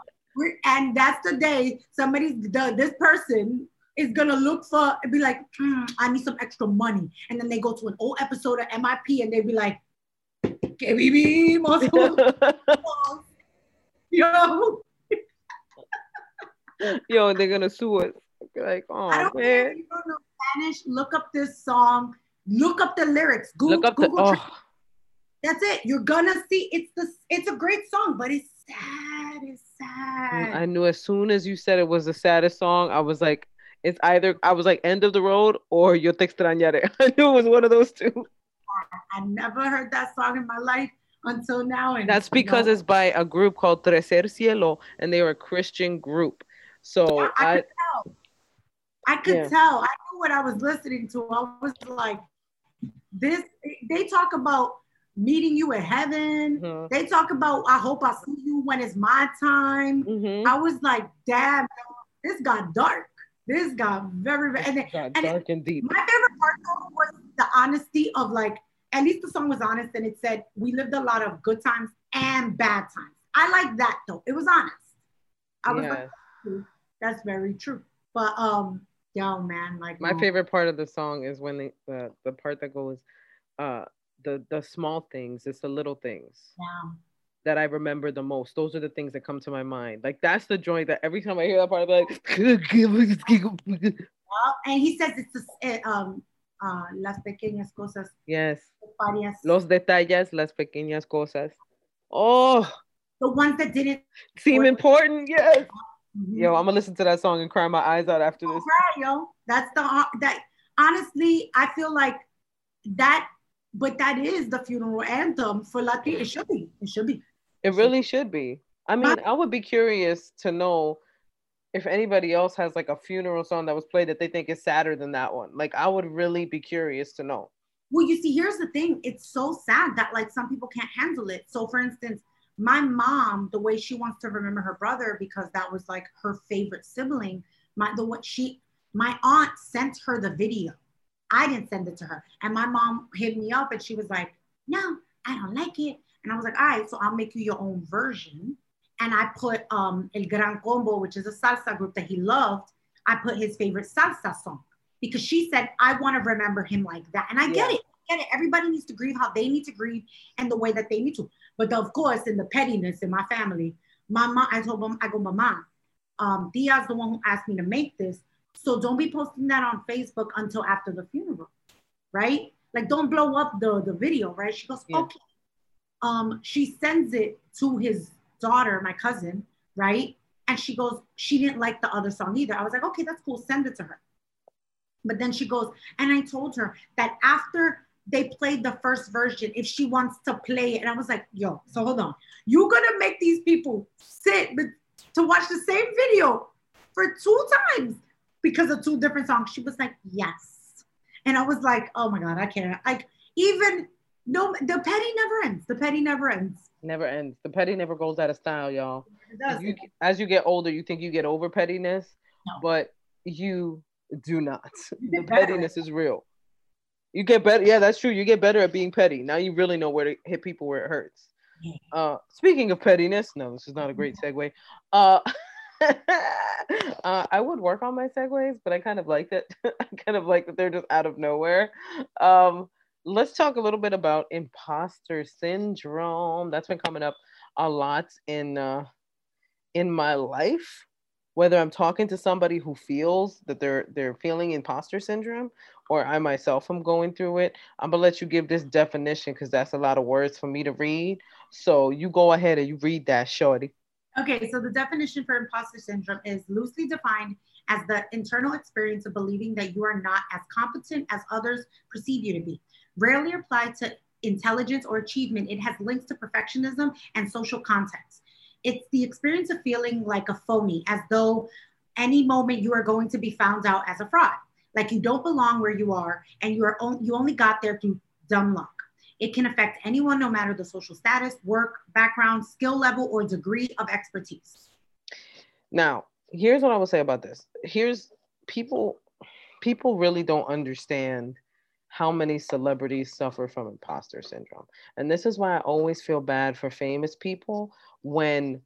[SPEAKER 2] and that's the day somebody's the, this person is gonna look for and be like, mm, I need some extra money, and then they go to an old episode of MIP and they be like, vivimos
[SPEAKER 1] yo, yo, they're gonna sue us. Like, oh man.
[SPEAKER 2] care you don't know Spanish. Look up this song. Look up the lyrics. Google,
[SPEAKER 1] Look up
[SPEAKER 2] Google
[SPEAKER 1] the. Oh,
[SPEAKER 2] That's it. You're gonna see. It's the. It's a great song, but it's sad. It's sad.
[SPEAKER 1] Mm, I knew as soon as you said it was the saddest song, I was like, it's either I was like end of the road or Yo te extrañaré. I knew it was one of those two.
[SPEAKER 2] I never heard that song in my life until now. And
[SPEAKER 1] That's because it's by a group called Tercer Cielo, and they were a Christian group. So
[SPEAKER 2] I, I
[SPEAKER 1] I,
[SPEAKER 2] could tell. I could
[SPEAKER 1] Yeah.
[SPEAKER 2] tell. I what I was listening to. I was like, this. They talk about meeting you in heaven.
[SPEAKER 1] Mhm.
[SPEAKER 2] They talk about I hope I see you when it's my time.
[SPEAKER 1] Mhm.
[SPEAKER 2] I was like, damn, this got dark. This got very, very and
[SPEAKER 1] got
[SPEAKER 2] and it-
[SPEAKER 1] dark and deep.
[SPEAKER 2] my favorite part though was the honesty of like, at least the song was honest and it said we lived a lot of good times and bad times. I like that though. It was honest. I was like, that's very true. But um, yo, man, like
[SPEAKER 1] My
[SPEAKER 2] no.
[SPEAKER 1] favorite part of the song is when the the, the part that goes, uh, the the small things, it's the little things.
[SPEAKER 2] Yeah.
[SPEAKER 1] that I remember the most. Those are the things that come to my mind. Like that's the joy that every time I hear that part, I'm like,
[SPEAKER 2] Well, and he says it's the, uh, um uh las pequeñas cosas
[SPEAKER 1] yes, los detalles, las pequeñas cosas. Oh,
[SPEAKER 2] the ones that didn't
[SPEAKER 1] seem important. Yes.
[SPEAKER 2] Mhm.
[SPEAKER 1] Yo, I'm gonna listen to that song and cry my eyes out after this.
[SPEAKER 2] Right, yo. That's the uh, that honestly, I feel like that, but that is the funeral anthem for Latin. It should be. It should be.
[SPEAKER 1] It really should be. I mean, I would be curious to know if anybody else has like a funeral song that was played that they think is sadder than that one. Like, I would really be curious to know.
[SPEAKER 2] Well, you see, here's the thing. It's so sad that like some people can't handle it. So, for instance, my mom, the way she wants to remember her brother because that was like her favorite sibling. My the what she my aunt sent her the video. I didn't send it to her, and my mom hit me up and she was like, "No, I don't like it." And I was like, "All right, so I'll make you your own version." And I put um El Gran Combo, which is a salsa group that he loved. I put his favorite salsa song because she said, I want to remember him like that. And I get it. I get it. Everybody needs to grieve how they need to grieve and the way that they need to. But of course, in the pettiness in my family, my mom, I told them, I go, Mama, um, Tia's the one who asked me to make this. So don't be posting that on Facebook until after the funeral, right? Like don't blow up the, the video, right? She goes,
[SPEAKER 1] Yeah.
[SPEAKER 2] okay. Um, she sends it to his daughter, my cousin, right? And she goes, she didn't like the other song either. I was like, okay, that's cool. Send it to her. But then she goes, and I told her that after they played the first version, if she wants to play it, and I was like, yo, so hold on, you're gonna make these people sit to watch the same video for two times because of two different songs. She was like, yes, and I was like, oh my god, I can't. Like even no, the petty never ends. The petty never ends.
[SPEAKER 1] Never ends. The petty never goes out of style, y'all.
[SPEAKER 2] It does.
[SPEAKER 1] You, as you get older, you think you get over pettiness,
[SPEAKER 2] No.
[SPEAKER 1] but you do not.
[SPEAKER 2] You
[SPEAKER 1] The
[SPEAKER 2] better.
[SPEAKER 1] pettiness is real. You get better. Yeah, that's true. You get better at being petty. Now you really know where to hit people where it hurts. Uh, speaking of pettiness, no, this is not a great segue. Uh, uh, I would work on my segues, but I kind of like that. I kind of like that they're just out of nowhere. Um, let's talk a little bit about imposter syndrome. That's been coming up a lot in uh, in my life. Whether I'm talking to somebody who feels that they're they're feeling imposter syndrome, or I myself am going through it, I'm gonna let you give this definition because that's a lot of words for me to read. So you go ahead and you read that, Shorty.
[SPEAKER 2] Okay, so the definition for imposter syndrome is loosely defined as the internal experience of believing that you are not as competent as others perceive you to be. Rarely applied to intelligence or achievement, it has links to perfectionism and social context. It's the experience of feeling like a phony, as though any moment you are going to be found out as a fraud, like you don't belong where you are, and you are on, you only got there through dumb luck. It can affect anyone, no matter the social status, work, background, skill level, or degree of expertise.
[SPEAKER 1] Now, here's what I will say about this. Here's people people really don't understand how many celebrities suffer from imposter syndrome. And this is why I always feel bad for famous people when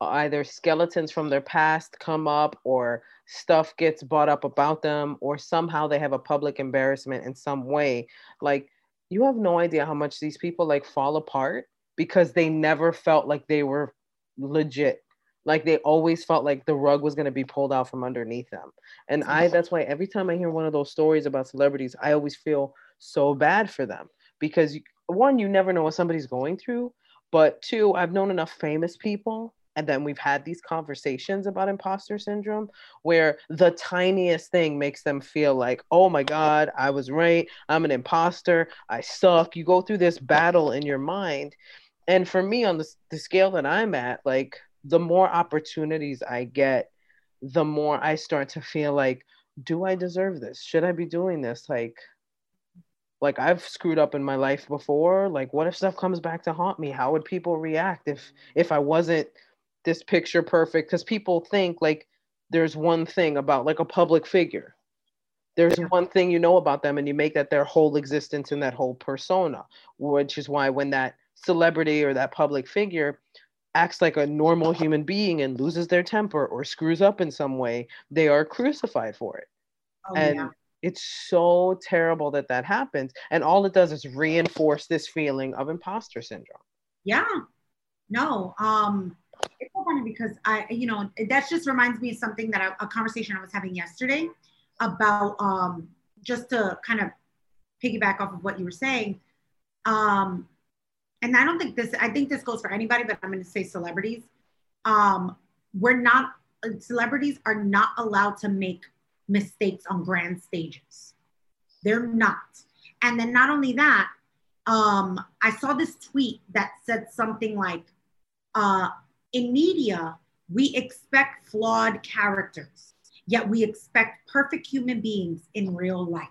[SPEAKER 1] either skeletons from their past come up or stuff gets brought up about them or somehow they have a public embarrassment in some way. Like you have no idea how much these people like fall apart because they never felt like they were legit like they always felt like the rug was going to be pulled out from underneath them and i that's why every time i hear one of those stories about celebrities i always feel so bad for them because one you never know what somebody's going through but two i've known enough famous people and then we've had these conversations about imposter syndrome where the tiniest thing makes them feel like oh my god i was right. I'm an imposter. I suck. You go through this battle in your mind. And for me on the, the scale that i'm at like the more opportunities i get the more i start to feel like do i deserve this? Should i be doing this? Like like I've screwed up in my life before. Like what if stuff comes back to haunt me? How would people react if if I wasn't this picture perfect because people think like there's one thing about like a public figure there's one thing you know about them and you make that their whole existence and that whole persona which is why when that celebrity or that public figure acts like a normal human being and loses their temper or screws up in some way they are crucified for it oh, and yeah. It's so terrible that that happens and all it does is reinforce this feeling of imposter syndrome
[SPEAKER 2] yeah no um it's so funny because I, you know, that just reminds me of something that I, a conversation I was having yesterday about um, just to kind of piggyback off of what you were saying. Um, and I don't think this, I think this goes for anybody, but I'm going to say celebrities. Um, we're not, celebrities are not allowed to make mistakes on grand stages. They're not. And then not only that, um, I saw this tweet that said something like, uh, in media, we expect flawed characters, yet we expect perfect human beings in real life.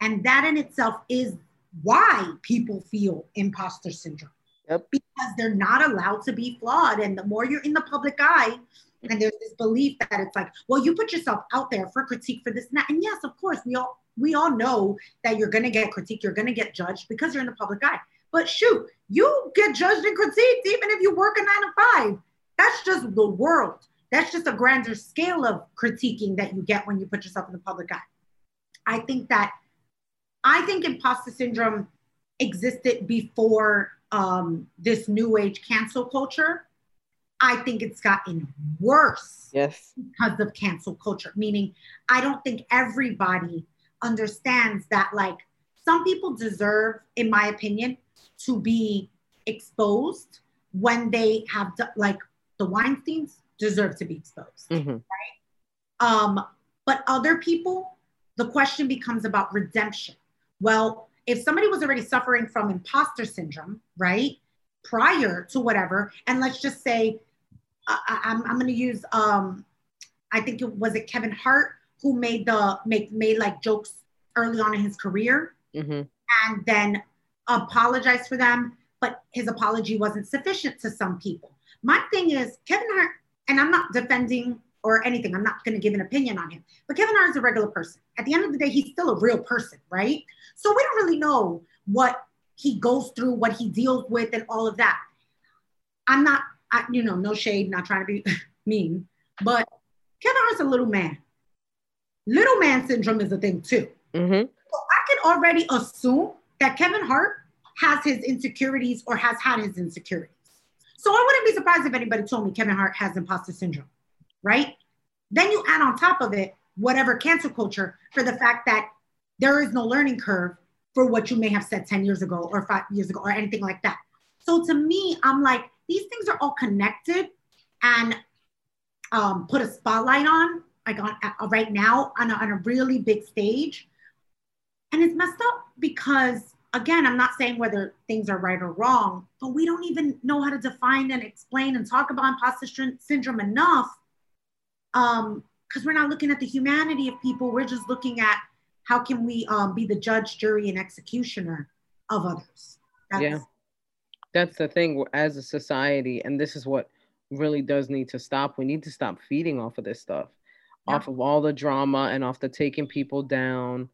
[SPEAKER 2] And that in itself is why people feel imposter syndrome. Yep. Because they're not allowed to be flawed. And the more you're in the public eye, and there's this belief that it's like, well, you put yourself out there for critique for this and that. And yes, of course, we all we all know that you're gonna get critique, you're gonna get judged because you're in the public eye. But shoot, you get judged and critiqued even if you work a nine to five. That's just the world. That's just a grander scale of critiquing that you get when you put yourself in the public eye. I think that I think imposter syndrome existed before um, this new age cancel culture. I think it's gotten worse
[SPEAKER 1] yes.
[SPEAKER 2] because of cancel culture. Meaning, I don't think everybody understands that, like, some people deserve, in my opinion, to be exposed when they have like the Weinsteins deserve to be exposed, mm-hmm. right? Um, but other people, the question becomes about redemption. Well, if somebody was already suffering from imposter syndrome, right, prior to whatever, and let's just say, I, am I'm, I'm going to use, um, I think it was it Kevin Hart who made the make made like jokes early on in his career, mm-hmm. and then apologized for them, but his apology wasn't sufficient to some people. My thing is, Kevin Hart, and I'm not defending or anything, I'm not going to give an opinion on him, but Kevin Hart is a regular person. At the end of the day, he's still a real person, right? So we don't really know what he goes through, what he deals with, and all of that. I'm not, I, you know, no shade, not trying to be mean, but Kevin Hart's a little man. Little man syndrome is a thing too.
[SPEAKER 1] Mm-hmm.
[SPEAKER 2] So I can already assume that Kevin Hart has his insecurities or has had his insecurities. So I wouldn't be surprised if anybody told me Kevin Hart has imposter syndrome, right? Then you add on top of it whatever cancel culture for the fact that there is no learning curve for what you may have said 10 years ago or five years ago or anything like that. So to me, I'm like, these things are all connected and um, put a spotlight on, like on uh, right now on a, on a really big stage. And it's messed up because, again, I'm not saying whether things are right or wrong, but we don't even know how to define and explain and talk about imposter syndrome enough um, because we're not looking at the humanity of people. We're just looking at how can we um, be the judge, jury, and executioner of others.
[SPEAKER 1] That's, yeah, that's the thing. As a society, and this is what really does need to stop. We need to stop feeding off of this stuff, yeah. off of all the drama and off the taking people down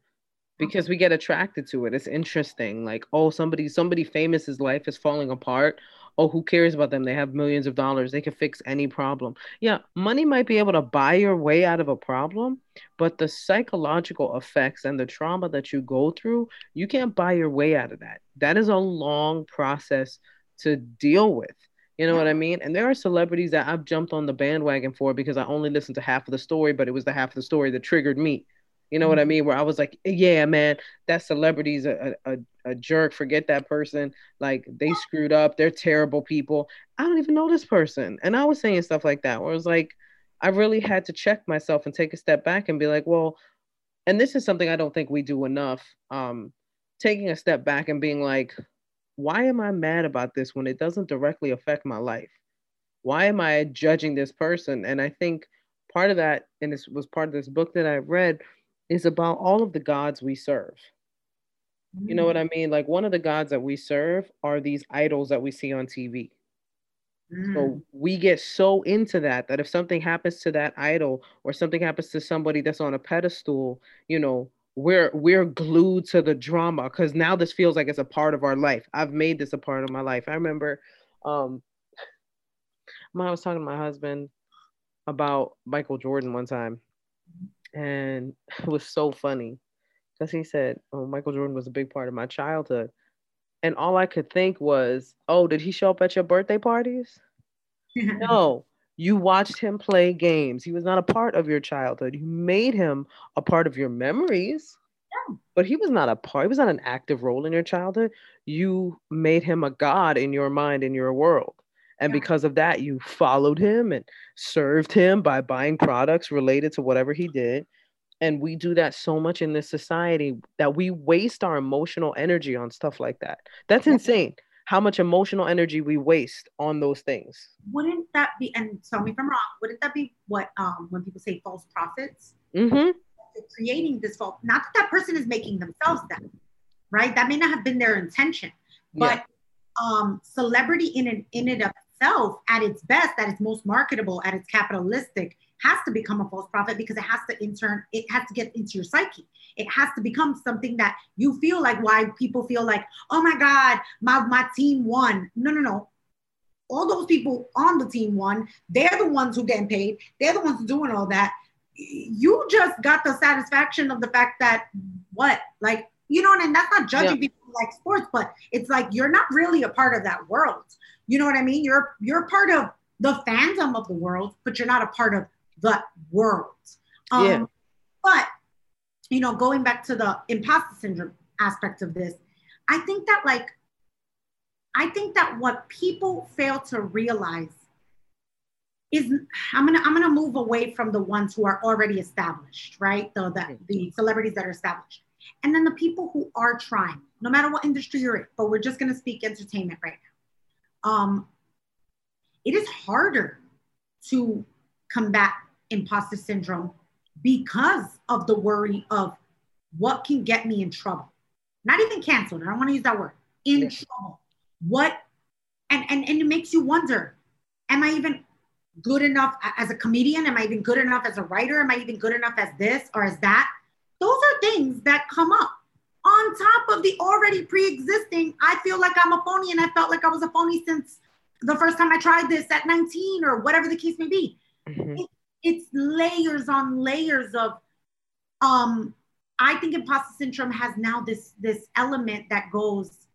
[SPEAKER 1] because we get attracted to it. It's interesting. Like, oh, somebody somebody famous's life is falling apart. Oh, who cares about them? They have millions of dollars. They can fix any problem. Yeah, money might be able to buy your way out of a problem, but the psychological effects and the trauma that you go through, you can't buy your way out of that. That is a long process to deal with. You know what I mean? And there are celebrities that I've jumped on the bandwagon for because I only listened to half of the story, but it was the half of the story that triggered me. You know mm-hmm. what I mm-hmm. mean? Where I was like, yeah, man, that celebrity's a, a, a jerk. Forget that person. Like they screwed up. They're terrible people. I don't even know this person. And I was saying stuff like that where it was like, I really had to check myself and take a step back and be like, well, and this is something I don't think we do enough. Um, taking a step back and being like, why am I mad about this when it doesn't directly affect my life? Why am I judging this person? And I think part of that, and this was part of this book that I read, is about all of the gods we serve. You know what mm. I mean? Like one of the gods that we serve are these idols that we see on TV. Mm. So we get so into that that if something happens to that idol or something happens to somebody that's on a pedestal, you know, we're we're glued to the drama because now this feels like it's a part of our life. I've made this a part of my life. I remember um I was talking to my husband about Michael Jordan one time and it was so funny because he said, "Oh, Michael Jordan was a big part of my childhood," and all I could think was, "Oh, did he show up at your birthday parties?" no, you watched him play games. He was not a part of your childhood. You made him a part of your memories. Yeah. But he was not a part, he was not an active role in your childhood. You made him a god in your mind, in your world. And yeah. because of that, you followed him and served him by buying products related to whatever he did. And we do that so much in this society that we waste our emotional energy on stuff like that. That's insane. How much emotional energy we waste on those things.
[SPEAKER 2] Wouldn't that be, and tell me if I'm wrong, wouldn't that be what, um, when people say false prophets?
[SPEAKER 1] Mm-hmm.
[SPEAKER 2] Creating this false, not that that person is making themselves that, right? That may not have been their intention, but yeah. um, celebrity in and in it of itself at its best, at its most marketable, at its capitalistic, has to become a false prophet because it has to intern, it has to get into your psyche. It has to become something that you feel like why people feel like, oh my God, my, my team won. No, no, no. All those people on the team won. They're the ones who getting paid. They're the ones doing all that. You just got the satisfaction of the fact that what? Like, you know, and that's not judging yeah. people like sports, but it's like you're not really a part of that world. You know what I mean? You're you're part of the fandom of the world, but you're not a part of the world. Um, yeah. But you know, going back to the imposter syndrome aspect of this, I think that like, I think that what people fail to realize is I'm gonna I'm gonna move away from the ones who are already established, right? The the, the celebrities that are established, and then the people who are trying, no matter what industry you're in. But we're just gonna speak entertainment right now um, it is harder to combat imposter syndrome because of the worry of what can get me in trouble. Not even canceled. I don't want to use that word. In yeah. trouble. What and, and and it makes you wonder, am I even good enough as a comedian? Am I even good enough as a writer? Am I even good enough as this or as that? Those are things that come up on top of the already pre-existing i feel like i'm a phony and i felt like i was a phony since the first time i tried this at 19 or whatever the case may be Mm-hmm. It, it's layers on layers of um I think imposter syndrome has now this this element that goes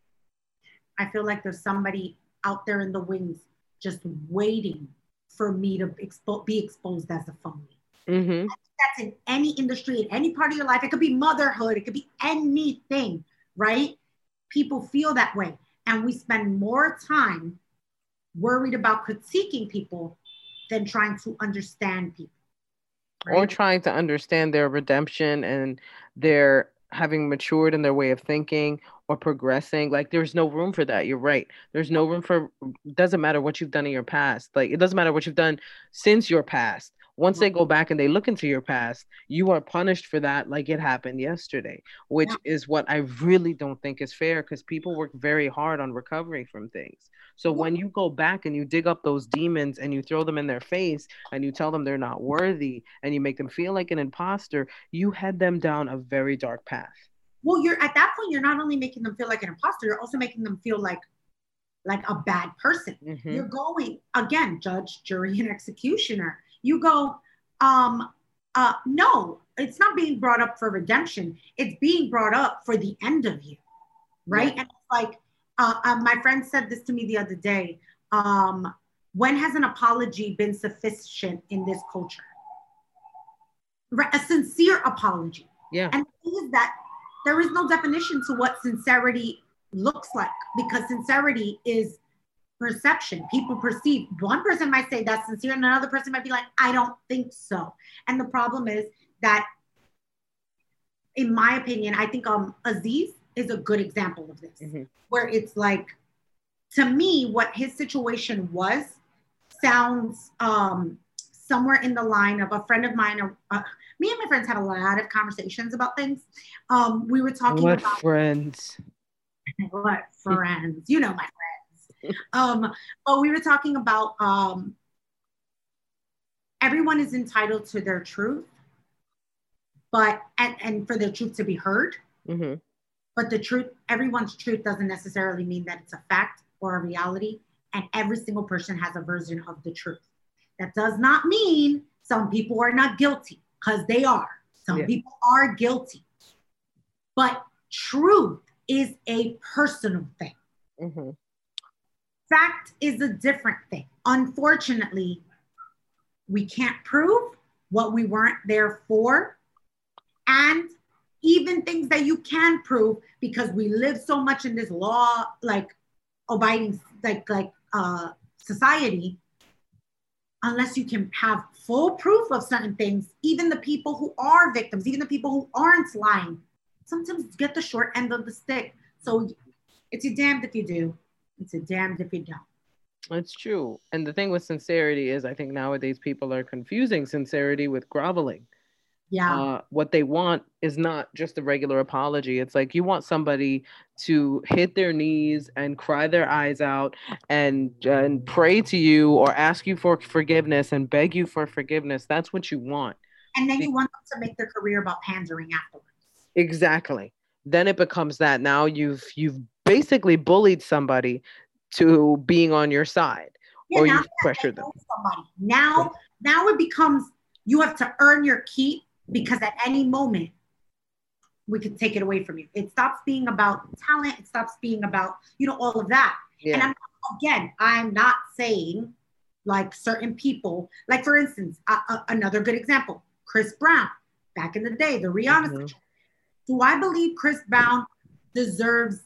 [SPEAKER 2] I feel like there's somebody out there in the wings just waiting for me to expo- be exposed as a phony. Mm-hmm. That's in any industry, in any part of your life. It could be motherhood, it could be anything, right? People feel that way. And we spend more time worried about critiquing people than trying to understand people.
[SPEAKER 1] Right? Or trying to understand their redemption and their having matured in their way of thinking or progressing like there's no room for that you're right there's no room for doesn't matter what you've done in your past like it doesn't matter what you've done since your past once they go back and they look into your past you are punished for that like it happened yesterday which yeah. is what i really don't think is fair because people work very hard on recovering from things. So when you go back and you dig up those demons and you throw them in their face and you tell them they're not worthy and you make them feel like an imposter you head them down a very dark path.
[SPEAKER 2] Well you're at that point you're not only making them feel like an imposter you're also making them feel like like a bad person. Mm-hmm. you're going again judge jury and executioner you go, um, uh, no, it's not being brought up for redemption. It's being brought up for the end of you, right? Yeah. And like uh, uh, my friend said this to me the other day. Um, when has an apology been sufficient in this culture? Right, A sincere apology.
[SPEAKER 1] Yeah.
[SPEAKER 2] And the thing is that there is no definition to what sincerity looks like because sincerity is perception. People perceive. One person might say that's sincere, and another person might be like, I don't think so. And the problem is that, in my opinion, I think um Aziz is a good example of this, mm-hmm. where it's like, to me, what his situation was sounds um somewhere in the line of a friend of mine. Uh, me and my friends had a lot of conversations about things. Um, we were talking
[SPEAKER 1] what
[SPEAKER 2] about
[SPEAKER 1] friends.
[SPEAKER 2] What friends? You know my friends um, but we were talking about um, everyone is entitled to their truth, but and, and for their truth to be heard. Mm-hmm. But the truth, everyone's truth doesn't necessarily mean that it's a fact or a reality. And every single person has a version of the truth. That does not mean some people are not guilty, because they are. Some yeah. people are guilty. But truth is a personal thing. Mm-hmm. Fact is a different thing. Unfortunately, we can't prove what we weren't there for. And even things that you can prove because we live so much in this law, like abiding, like, like, uh, society, unless you can have full proof of certain things, even the people who are victims, even the people who aren't lying, sometimes get the short end of the stick. So it's a damned if you do, it's a damned if you don't.
[SPEAKER 1] It's true. And the thing with sincerity is, I think nowadays people are confusing sincerity with groveling.
[SPEAKER 2] Yeah.
[SPEAKER 1] Uh, what they want is not just a regular apology. It's like you want somebody to hit their knees and cry their eyes out and and pray to you or ask you for forgiveness and beg you for forgiveness. That's what you want.
[SPEAKER 2] And then you want them to make their career about pandering afterwards.
[SPEAKER 1] Exactly. Then it becomes that now you've you've basically bullied somebody to being on your side yeah, or you pressure them.
[SPEAKER 2] Somebody. Now, now it becomes you have to earn your keep because at any moment we could take it away from you. It stops being about talent. It stops being about you know all of that. Yeah. And I'm, again, I'm not saying like certain people, like for instance, uh, uh, another good example, Chris Brown, back in the day, the Rihanna. Mm-hmm. Do I believe Chris Brown deserves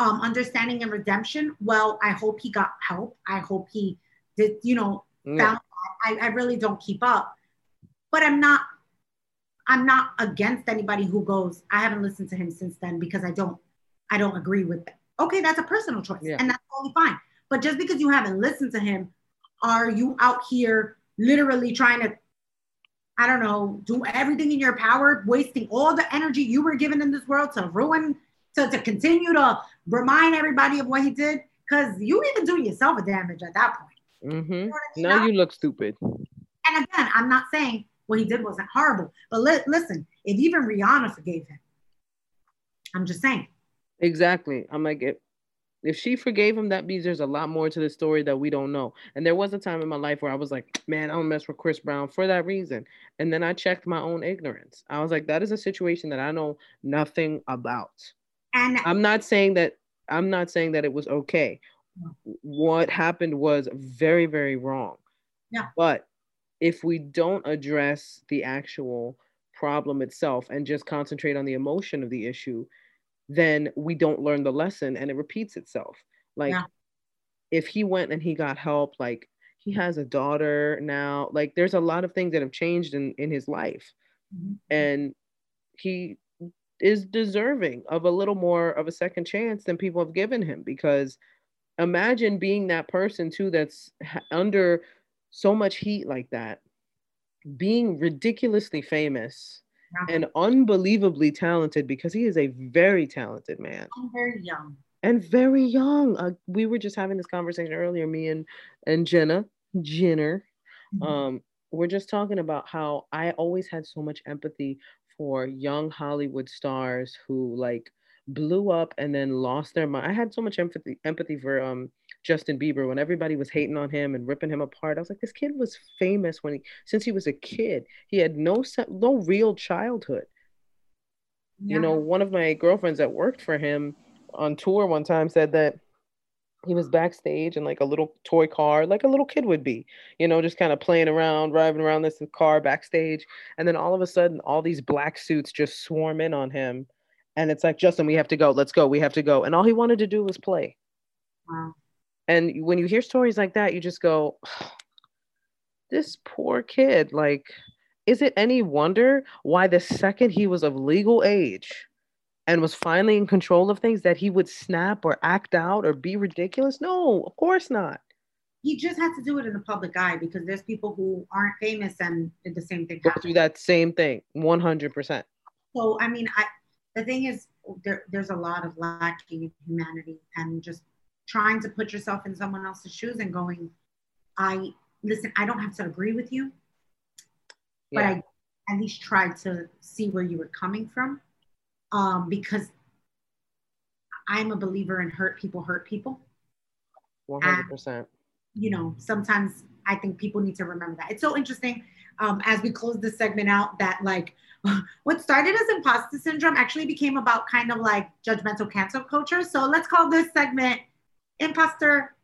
[SPEAKER 2] um, understanding and redemption. Well, I hope he got help. I hope he did, you know, found I, I really don't keep up. But I'm not I'm not against anybody who goes, I haven't listened to him since then because I don't I don't agree with it. Okay, that's a personal choice. Yeah. And that's totally fine. But just because you haven't listened to him, are you out here literally trying to I don't know, do everything in your power, wasting all the energy you were given in this world to ruin to, to continue to remind everybody of what he did because you even do yourself a damage at that point.
[SPEAKER 1] Mm-hmm. You know now you look stupid.
[SPEAKER 2] And again, I'm not saying what he did wasn't horrible, but li- listen, if even Rihanna forgave him, I'm just saying.
[SPEAKER 1] Exactly. I'm like, it, If she forgave him, that means there's a lot more to the story that we don't know. And there was a time in my life where I was like, man, I don't mess with Chris Brown for that reason. And then I checked my own ignorance. I was like, that is a situation that I know nothing about.
[SPEAKER 2] And
[SPEAKER 1] I'm not saying that I'm not saying that it was okay. What happened was very, very wrong.
[SPEAKER 2] Yeah.
[SPEAKER 1] But if we don't address the actual problem itself and just concentrate on the emotion of the issue, then we don't learn the lesson and it repeats itself. Like
[SPEAKER 2] Yeah.
[SPEAKER 1] if he went and he got help, like he has a daughter now, like there's a lot of things that have changed in, in his life.
[SPEAKER 2] Mhm.
[SPEAKER 1] And he is deserving of a little more of a second chance than people have given him because imagine being that person too that's under so much heat like that being ridiculously famous
[SPEAKER 2] Yeah.
[SPEAKER 1] and unbelievably talented because he is a very talented man
[SPEAKER 2] I'm very young.
[SPEAKER 1] and very young uh, we were just having this conversation earlier me and and jenna jenner
[SPEAKER 2] Mhm.
[SPEAKER 1] um we're just talking about how i always had so much empathy for young hollywood stars who like blew up and then lost their mind i had so much empathy empathy for um justin bieber when everybody was hating on him and ripping him apart. I was like this kid was famous when he since he was a kid. He had no no real childhood.
[SPEAKER 2] Yeah.
[SPEAKER 1] you know one of my girlfriends that worked for him on tour one time said that he was backstage in like a little toy car like a little kid would be you know just kind of playing around driving around this car backstage. And then all of a sudden all these black suits just swarm in on him. And it's like justin we have to go. Let's go. We have to go. And all he wanted to do was play.
[SPEAKER 2] Wow.
[SPEAKER 1] and when you hear stories like that you just go this poor kid like is it any wonder why the second he was of legal age and was finally in control of things that he would snap or act out or be ridiculous no of course not
[SPEAKER 2] He just had to do it in the public eye because there's people who aren't famous and did the same thing.
[SPEAKER 1] go through that same thing 100%
[SPEAKER 2] So I mean, I the thing is, there, there's a lot of lacking in humanity and just trying to put yourself in someone else's shoes and going, I listen. I don't have to agree with you, but I at least tried to see where you were coming from, um, because I'm a believer in hurt people hurt people.
[SPEAKER 1] 100%
[SPEAKER 2] you know, sometimes I think people need to remember that. It's so interesting um, as we close this segment out that like what started as imposter syndrome actually became about kind of like judgmental cancel culture. So let's call this segment imposter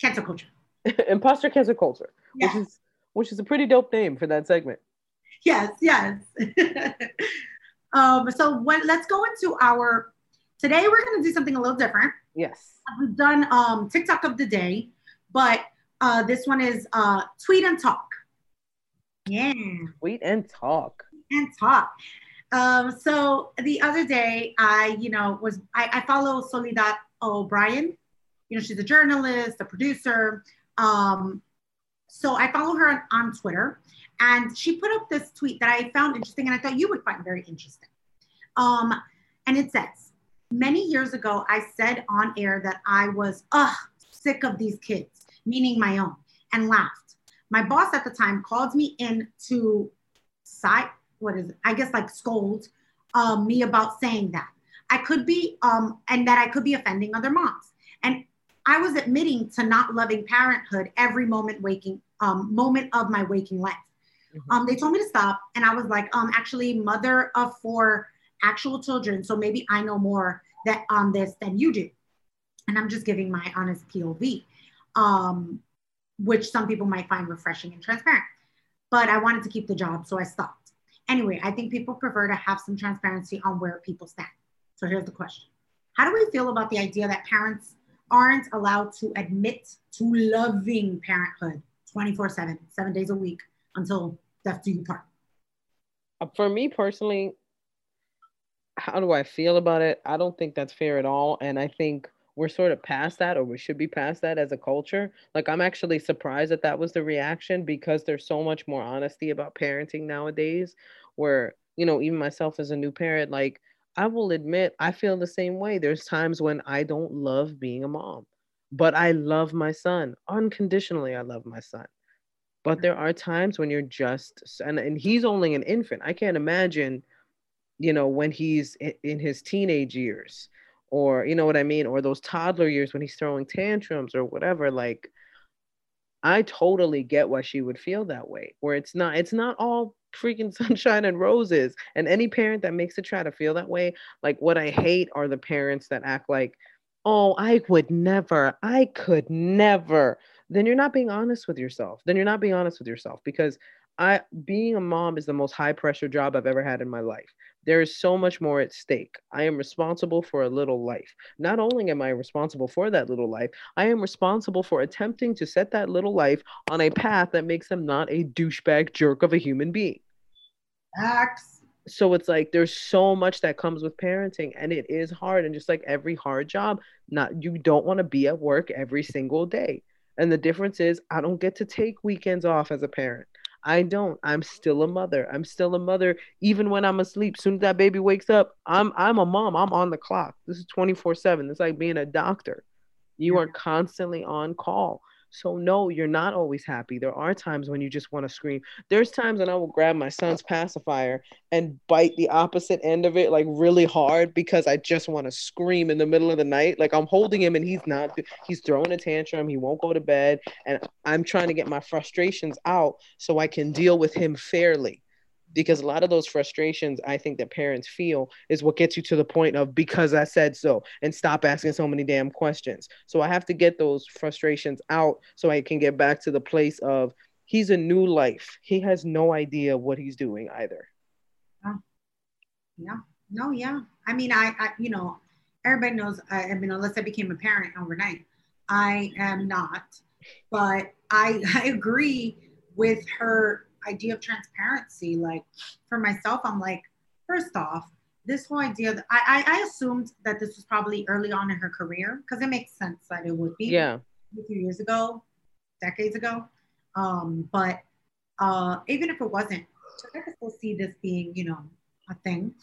[SPEAKER 2] cancel culture.
[SPEAKER 1] imposter cancel culture which is which is a pretty dope name for that segment
[SPEAKER 2] Yes, yes. um, so when, let's go into our today. We're going to do something a little different.
[SPEAKER 1] yes
[SPEAKER 2] We've done um, TikTok of the day, but uh, this one is uh, tweet and talk. Yeah.
[SPEAKER 1] tweet and talk
[SPEAKER 2] and talk. Um, so the other day, I, you know, was I, I follow Soledad O'Brien. You know, she's a journalist, a producer. Um, so I follow her on, on Twitter, and she put up this tweet that I found interesting, and I thought you would find very interesting. Um, and it says, many years ago, I said on air that I was ugh sick of these kids, meaning my own, and laughed. My boss at the time called me in to side what is it? I guess like scold um, me about saying that. I could be um, and that I could be offending other moms. And I was admitting to not loving parenthood every moment waking um, moment of my waking life.
[SPEAKER 1] Mhm.
[SPEAKER 2] Um, they told me to stop, and I was like, um, actually, mother of four actual children, so maybe I know more that on this than you do. And I'm just giving my honest POV, um, which some people might find refreshing and transparent. But I wanted to keep the job, so I stopped. Anyway, I think people prefer to have some transparency on where people stand. So here's the question How do we feel about the idea that parents aren't allowed to admit to loving parenthood 24 7, seven days a week until death do you part?
[SPEAKER 1] Uh, for me personally, how do I feel about it? I don't think that's fair at all. And I think we're sort of past that, or we should be past that as a culture. Like, I'm actually surprised that that was the reaction because there's so much more honesty about parenting nowadays. Where, you know, even myself as a new parent, like, I will admit, I feel the same way. There's times when I don't love being a mom, but I love my son unconditionally. I love my son. But there are times when you're just, and, and he's only an infant. I can't imagine, you know, when he's i- in his teenage years or you know what I mean, or those toddler years when he's throwing tantrums or whatever, like I totally get why she would feel that way. Where it's not, it's not all freaking sunshine and roses. And any parent that makes it try to feel that way, like what I hate are the parents that act like, oh, I would never, I could never. Then you're not being honest with yourself. Then you're not being honest with yourself because I being a mom is the most high pressure job I've ever had in my life. There is so much more at stake. I am responsible for a little life. Not only am I responsible for that little life, I am responsible for attempting to set that little life on a path that makes them not a douchebag jerk of a human being.
[SPEAKER 2] Facts.
[SPEAKER 1] So it's like there's so much that comes with parenting and it is hard and just like every hard job, not you don't want to be at work every single day. And the difference is I don't get to take weekends off as a parent. I don't. I'm still a mother. I'm still a mother even when I'm asleep. Soon as that baby wakes up, I'm I'm a mom. I'm on the clock. This is 24/7. It's like being a doctor. You are constantly on call. So no, you're not always happy. There are times when you just want to scream. There's times when I will grab my son's pacifier and bite the opposite end of it like really hard because I just want to scream in the middle of the night. Like I'm holding him and he's not he's throwing a tantrum, he won't go to bed and I'm trying to get my frustrations out so I can deal with him fairly because a lot of those frustrations I think that parents feel is what gets you to the point of because I said so and stop asking so many damn questions. So I have to get those frustrations out so I can get back to the place of he's a new life. He has no idea what he's doing either.
[SPEAKER 2] Yeah. Yeah. No, yeah. I mean, I, I you know, everybody knows, I, I mean, unless I became a parent overnight, I am not. But I, I agree with her idea of transparency. Like for myself, I'm like, first off, this whole idea that I, I, I assumed that this was probably early on in her career because it makes sense that it would be.
[SPEAKER 1] Yeah.
[SPEAKER 2] A few years ago, decades ago. Um, but uh, even if it wasn't, I could still see this being, you know, a thing.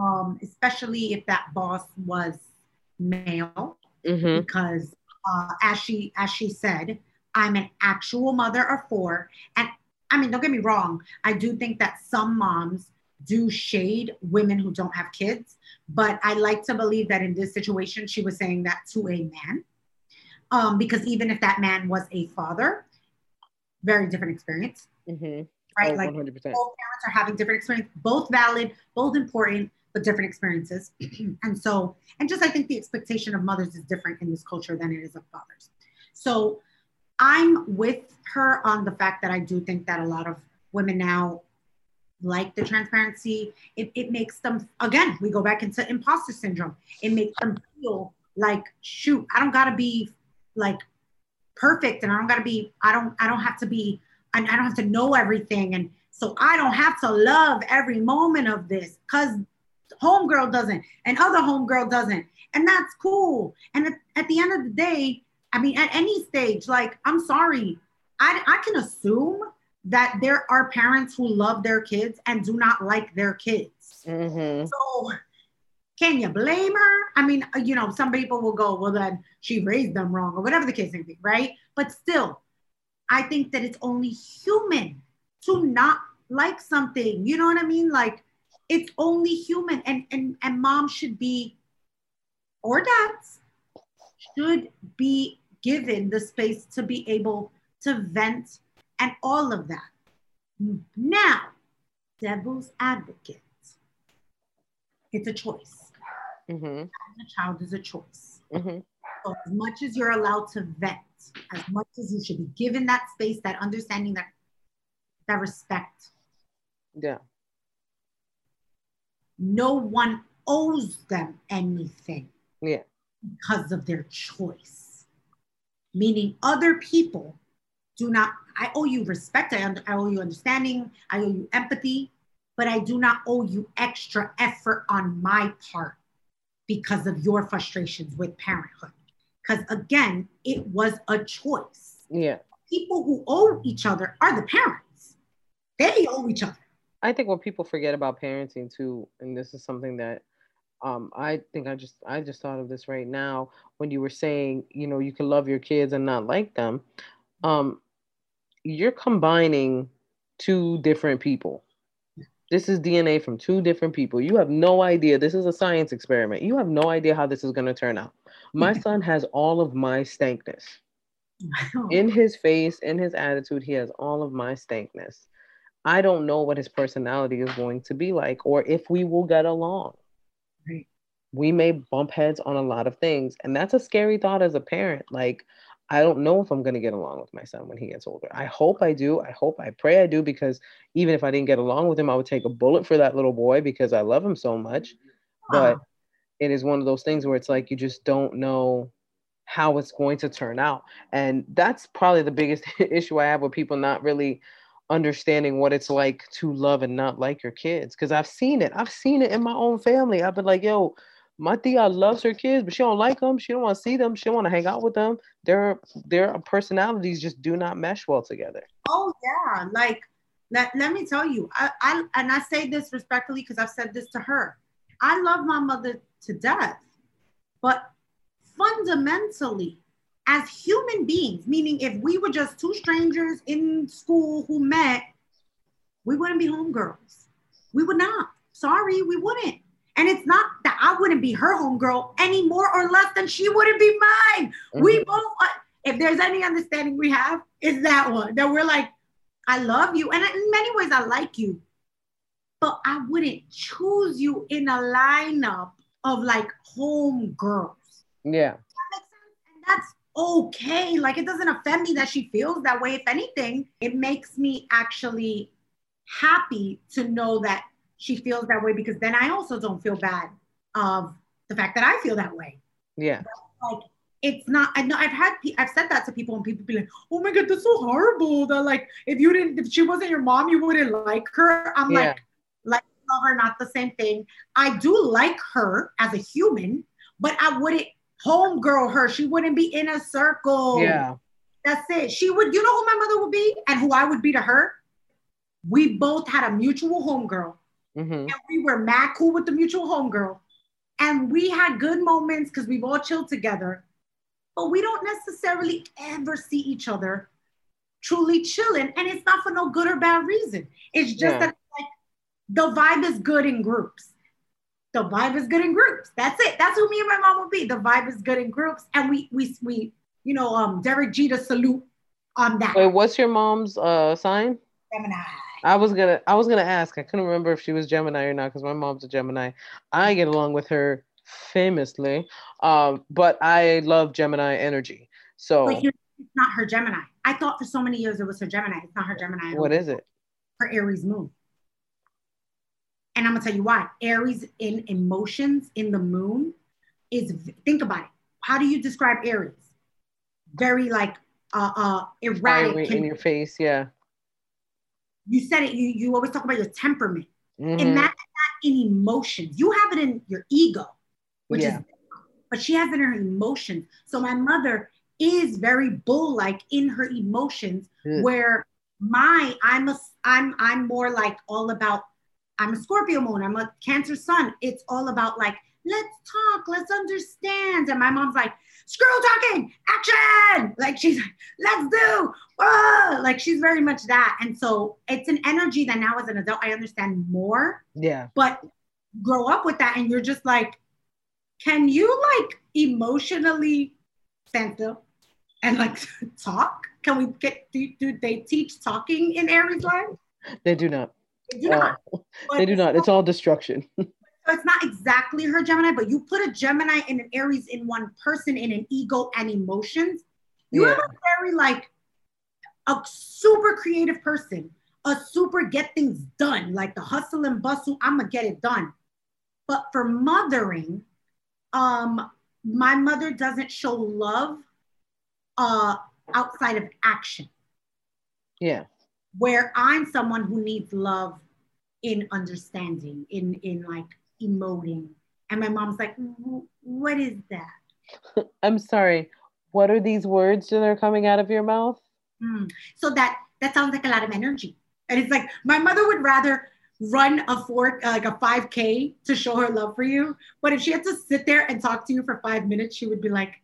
[SPEAKER 2] Um, especially if that boss was male,
[SPEAKER 1] mm-hmm.
[SPEAKER 2] because uh, as she as she said, I'm an actual mother of four, and I mean, don't get me wrong. I do think that some moms do shade women who don't have kids, but I like to believe that in this situation, she was saying that to a man. Um, because even if that man was a father, very different experience.
[SPEAKER 1] Mm-hmm.
[SPEAKER 2] Right?
[SPEAKER 1] Oh,
[SPEAKER 2] like
[SPEAKER 1] 100%.
[SPEAKER 2] both parents are having different experiences, both valid, both important, but different experiences. and so, and just I think the expectation of mothers is different in this culture than it is of fathers. So I'm with her on the fact that I do think that a lot of women now like the transparency. It, it makes them, again, we go back into imposter syndrome. It makes them feel like, shoot, I don't gotta be like perfect and I don't gotta be, I don't, I don't have to be, I, I don't have to know everything. And so I don't have to love every moment of this because homegirl doesn't and other homegirl doesn't. And that's cool. And at, at the end of the day, I mean, at any stage, like, I'm sorry, I, I can assume that there are parents who love their kids and do not like their kids.
[SPEAKER 1] Mm-hmm.
[SPEAKER 2] So, can you blame her? I mean, uh, you know, some people will go, well, then she raised them wrong, or whatever the case may be, right? But still, I think that it's only human to not like something. You know what I mean? Like, it's only human, and and and mom should be, or dads should be given the space to be able to vent and all of that. Now, devil's advocate, it's a choice.
[SPEAKER 1] Mm-hmm.
[SPEAKER 2] Having a child is a choice.
[SPEAKER 1] Mm-hmm.
[SPEAKER 2] So as much as you're allowed to vent, as much as you should be given that space, that understanding, that that respect,
[SPEAKER 1] Yeah.
[SPEAKER 2] no one owes them anything
[SPEAKER 1] Yeah.
[SPEAKER 2] Because of their choice. Meaning other people do not, I owe you respect, I, under, I owe you understanding, I owe you empathy, but I do not owe you extra effort on my part because of your frustrations with parenthood. Because again, it was a choice.
[SPEAKER 1] Yeah.
[SPEAKER 2] People who owe each other are the parents. They owe each other.
[SPEAKER 1] I think what people forget about parenting too, and this is something that um, I think I just I just thought of this right now when you were saying, you know, you can love your kids and not like them. Um, you're combining two different people. This is DNA from two different people. You have no idea. This is a science experiment. You have no idea how this is going to turn out. My son has all of my stankness. In his face, in his attitude, he has all of my stankness. I don't know what his personality is going to be like or if we will get along.
[SPEAKER 2] Right.
[SPEAKER 1] We may bump heads on a lot of things. And that's a scary thought as a parent. Like, I don't know if I'm going to get along with my son when he gets older. I hope I do. I hope, I pray I do, because even if I didn't get along with him, I would take a bullet for that little boy because I love him so much. But it is one of those things where it's like you just don't know how it's going to turn out. And that's probably the biggest issue I have with people not really understanding what it's like to love and not like your kids. Cause I've seen it. I've seen it in my own family. I've been like, yo, my tia loves her kids, but she don't like them. She don't want to see them. She don't want to hang out with them. Their their personalities just do not mesh well together.
[SPEAKER 2] Oh yeah, like let, let me tell you, I, I and I say this respectfully because I've said this to her. I love my mother to death, but fundamentally, as human beings, meaning if we were just two strangers in school who met, we wouldn't be homegirls. We would not. Sorry, we wouldn't. And it's not that I wouldn't be her homegirl any more or less than she wouldn't be mine. Mm-hmm. We both, if there's any understanding we have, is that one that we're like, I love you. And in many ways, I like you. But I wouldn't choose you in a lineup of like homegirls.
[SPEAKER 1] Yeah.
[SPEAKER 2] That and that's okay. Like it doesn't offend me that she feels that way. If anything, it makes me actually happy to know that she feels that way because then I also don't feel bad of the fact that I feel that way.
[SPEAKER 1] Yeah.
[SPEAKER 2] Like it's not. I know I've had I've said that to people and people be like, "Oh my god, that's so horrible." That like if you didn't if she wasn't your mom, you wouldn't like her. I'm yeah. like, like love her, not the same thing. I do like her as a human, but I wouldn't homegirl her. She wouldn't be in a circle.
[SPEAKER 1] Yeah.
[SPEAKER 2] That's it. She would, you know who my mother would be and who I would be to her? We both had a mutual homegirl Mm-hmm. And we were mad cool with the mutual homegirl. And we had good moments because we've all chilled together. But we don't necessarily ever see each other truly chilling. And it's not for no good or bad reason. It's just yeah. that like the vibe is good in groups. The vibe is good in groups. That's it. That's who me and my mom will be. The vibe is good in groups. And we we we, you know, um Derek Jeter salute on that.
[SPEAKER 1] Wait, what's your mom's uh sign?
[SPEAKER 2] Gemini.
[SPEAKER 1] I was gonna I was gonna ask. I couldn't remember if she was Gemini or not because my mom's a Gemini. I get along with her famously, um, but I love Gemini energy. So
[SPEAKER 2] it's not her Gemini. I thought for so many years it was her Gemini. It's not her Gemini.
[SPEAKER 1] What is it?
[SPEAKER 2] Her Aries moon. And I'm gonna tell you why. Aries in emotions in the moon is think about it. How do you describe Aries? Very like uh uh erratic.
[SPEAKER 1] in your face, yeah
[SPEAKER 2] you said it, you, you always talk about your temperament. Mm-hmm. And that's not in emotions. You have it in your ego, which yeah. is, but she has it in her emotions. So my mother is very bull-like in her emotions, mm. where my I'm a I'm I'm more like all about I'm a Scorpio moon, I'm a Cancer sun. It's all about like let's talk, let's understand. And my mom's like, screw talking, action. Like she's like, let's do, ah! like she's very much that. And so it's an energy that now as an adult, I understand more.
[SPEAKER 1] Yeah.
[SPEAKER 2] But grow up with that and you're just like, can you like emotionally stand still and like talk? Can we get, do, do they teach talking in Aries life?
[SPEAKER 1] They do not.
[SPEAKER 2] They do not.
[SPEAKER 1] Uh, they do not. It's all destruction.
[SPEAKER 2] So it's not exactly her Gemini, but you put a Gemini and an Aries in one person in an ego and emotions. You yeah. have a very like a super creative person, a super get things done, like the hustle and bustle. I'm gonna get it done. But for mothering, um, my mother doesn't show love uh, outside of action.
[SPEAKER 1] Yeah.
[SPEAKER 2] Where I'm someone who needs love in understanding, in in like emoting. And my mom's like, what is that?
[SPEAKER 1] I'm sorry. What are these words that are coming out of your mouth?
[SPEAKER 2] Mm. So that that sounds like a lot of energy. And it's like my mother would rather run a four uh, like a 5k to show her love for you but if she had to sit there and talk to you for five minutes she would be like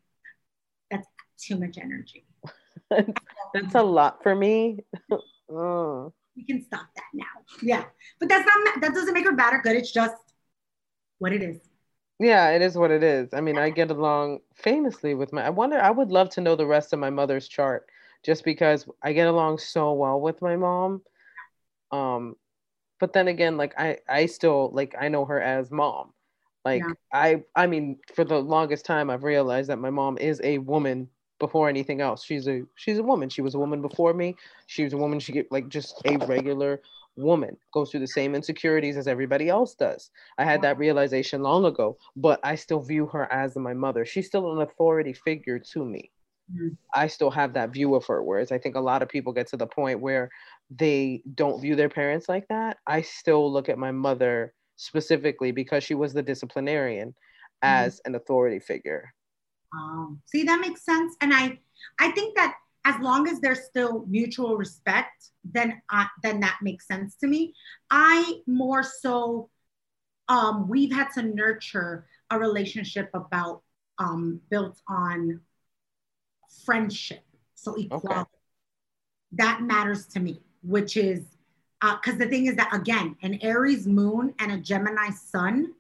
[SPEAKER 2] that's too much energy
[SPEAKER 1] that's a lot for me oh.
[SPEAKER 2] we can stop that now. Yeah, but that's not that doesn't make her bad or good. It's just what it is.
[SPEAKER 1] Yeah, it is what it is. I mean, I get along famously with my. I wonder. I would love to know the rest of my mother's chart, just because I get along so well with my mom. Um, but then again, like I, I still like I know her as mom. Like yeah. I, I mean, for the longest time, I've realized that my mom is a woman before anything else. She's a she's a woman. She was a woman before me. She was a woman. She get like just a regular woman goes through the same insecurities as everybody else does. I had that realization long ago, but I still view her as my mother. She's still an authority figure to me. Mm-hmm. I still have that view of her. Whereas I think a lot of people get to the point where they don't view their parents like that. I still look at my mother specifically because she was the disciplinarian mm-hmm. as an authority figure.
[SPEAKER 2] Um, see, that makes sense. And I, I think that as long as there's still mutual respect, then I, then that makes sense to me. I more so, um, we've had to nurture a relationship about um, built on friendship, so equality. Okay. That matters to me, which is because uh, the thing is that again, an Aries moon and a Gemini sun,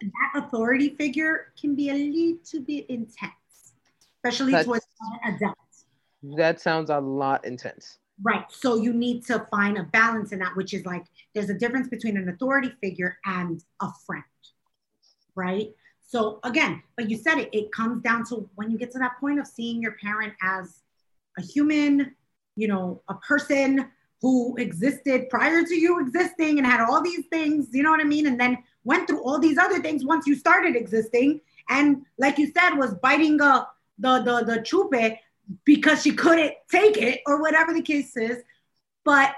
[SPEAKER 2] that authority figure can be a little bit intense especially That's, towards adults.
[SPEAKER 1] That sounds a lot intense.
[SPEAKER 2] Right. So you need to find a balance in that, which is like there's a difference between an authority figure and a friend. Right. So again, but you said it, it comes down to when you get to that point of seeing your parent as a human, you know, a person who existed prior to you existing and had all these things, you know what I mean? And then went through all these other things once you started existing. And like you said, was biting the the the chupe because she couldn't take it or whatever the case is. But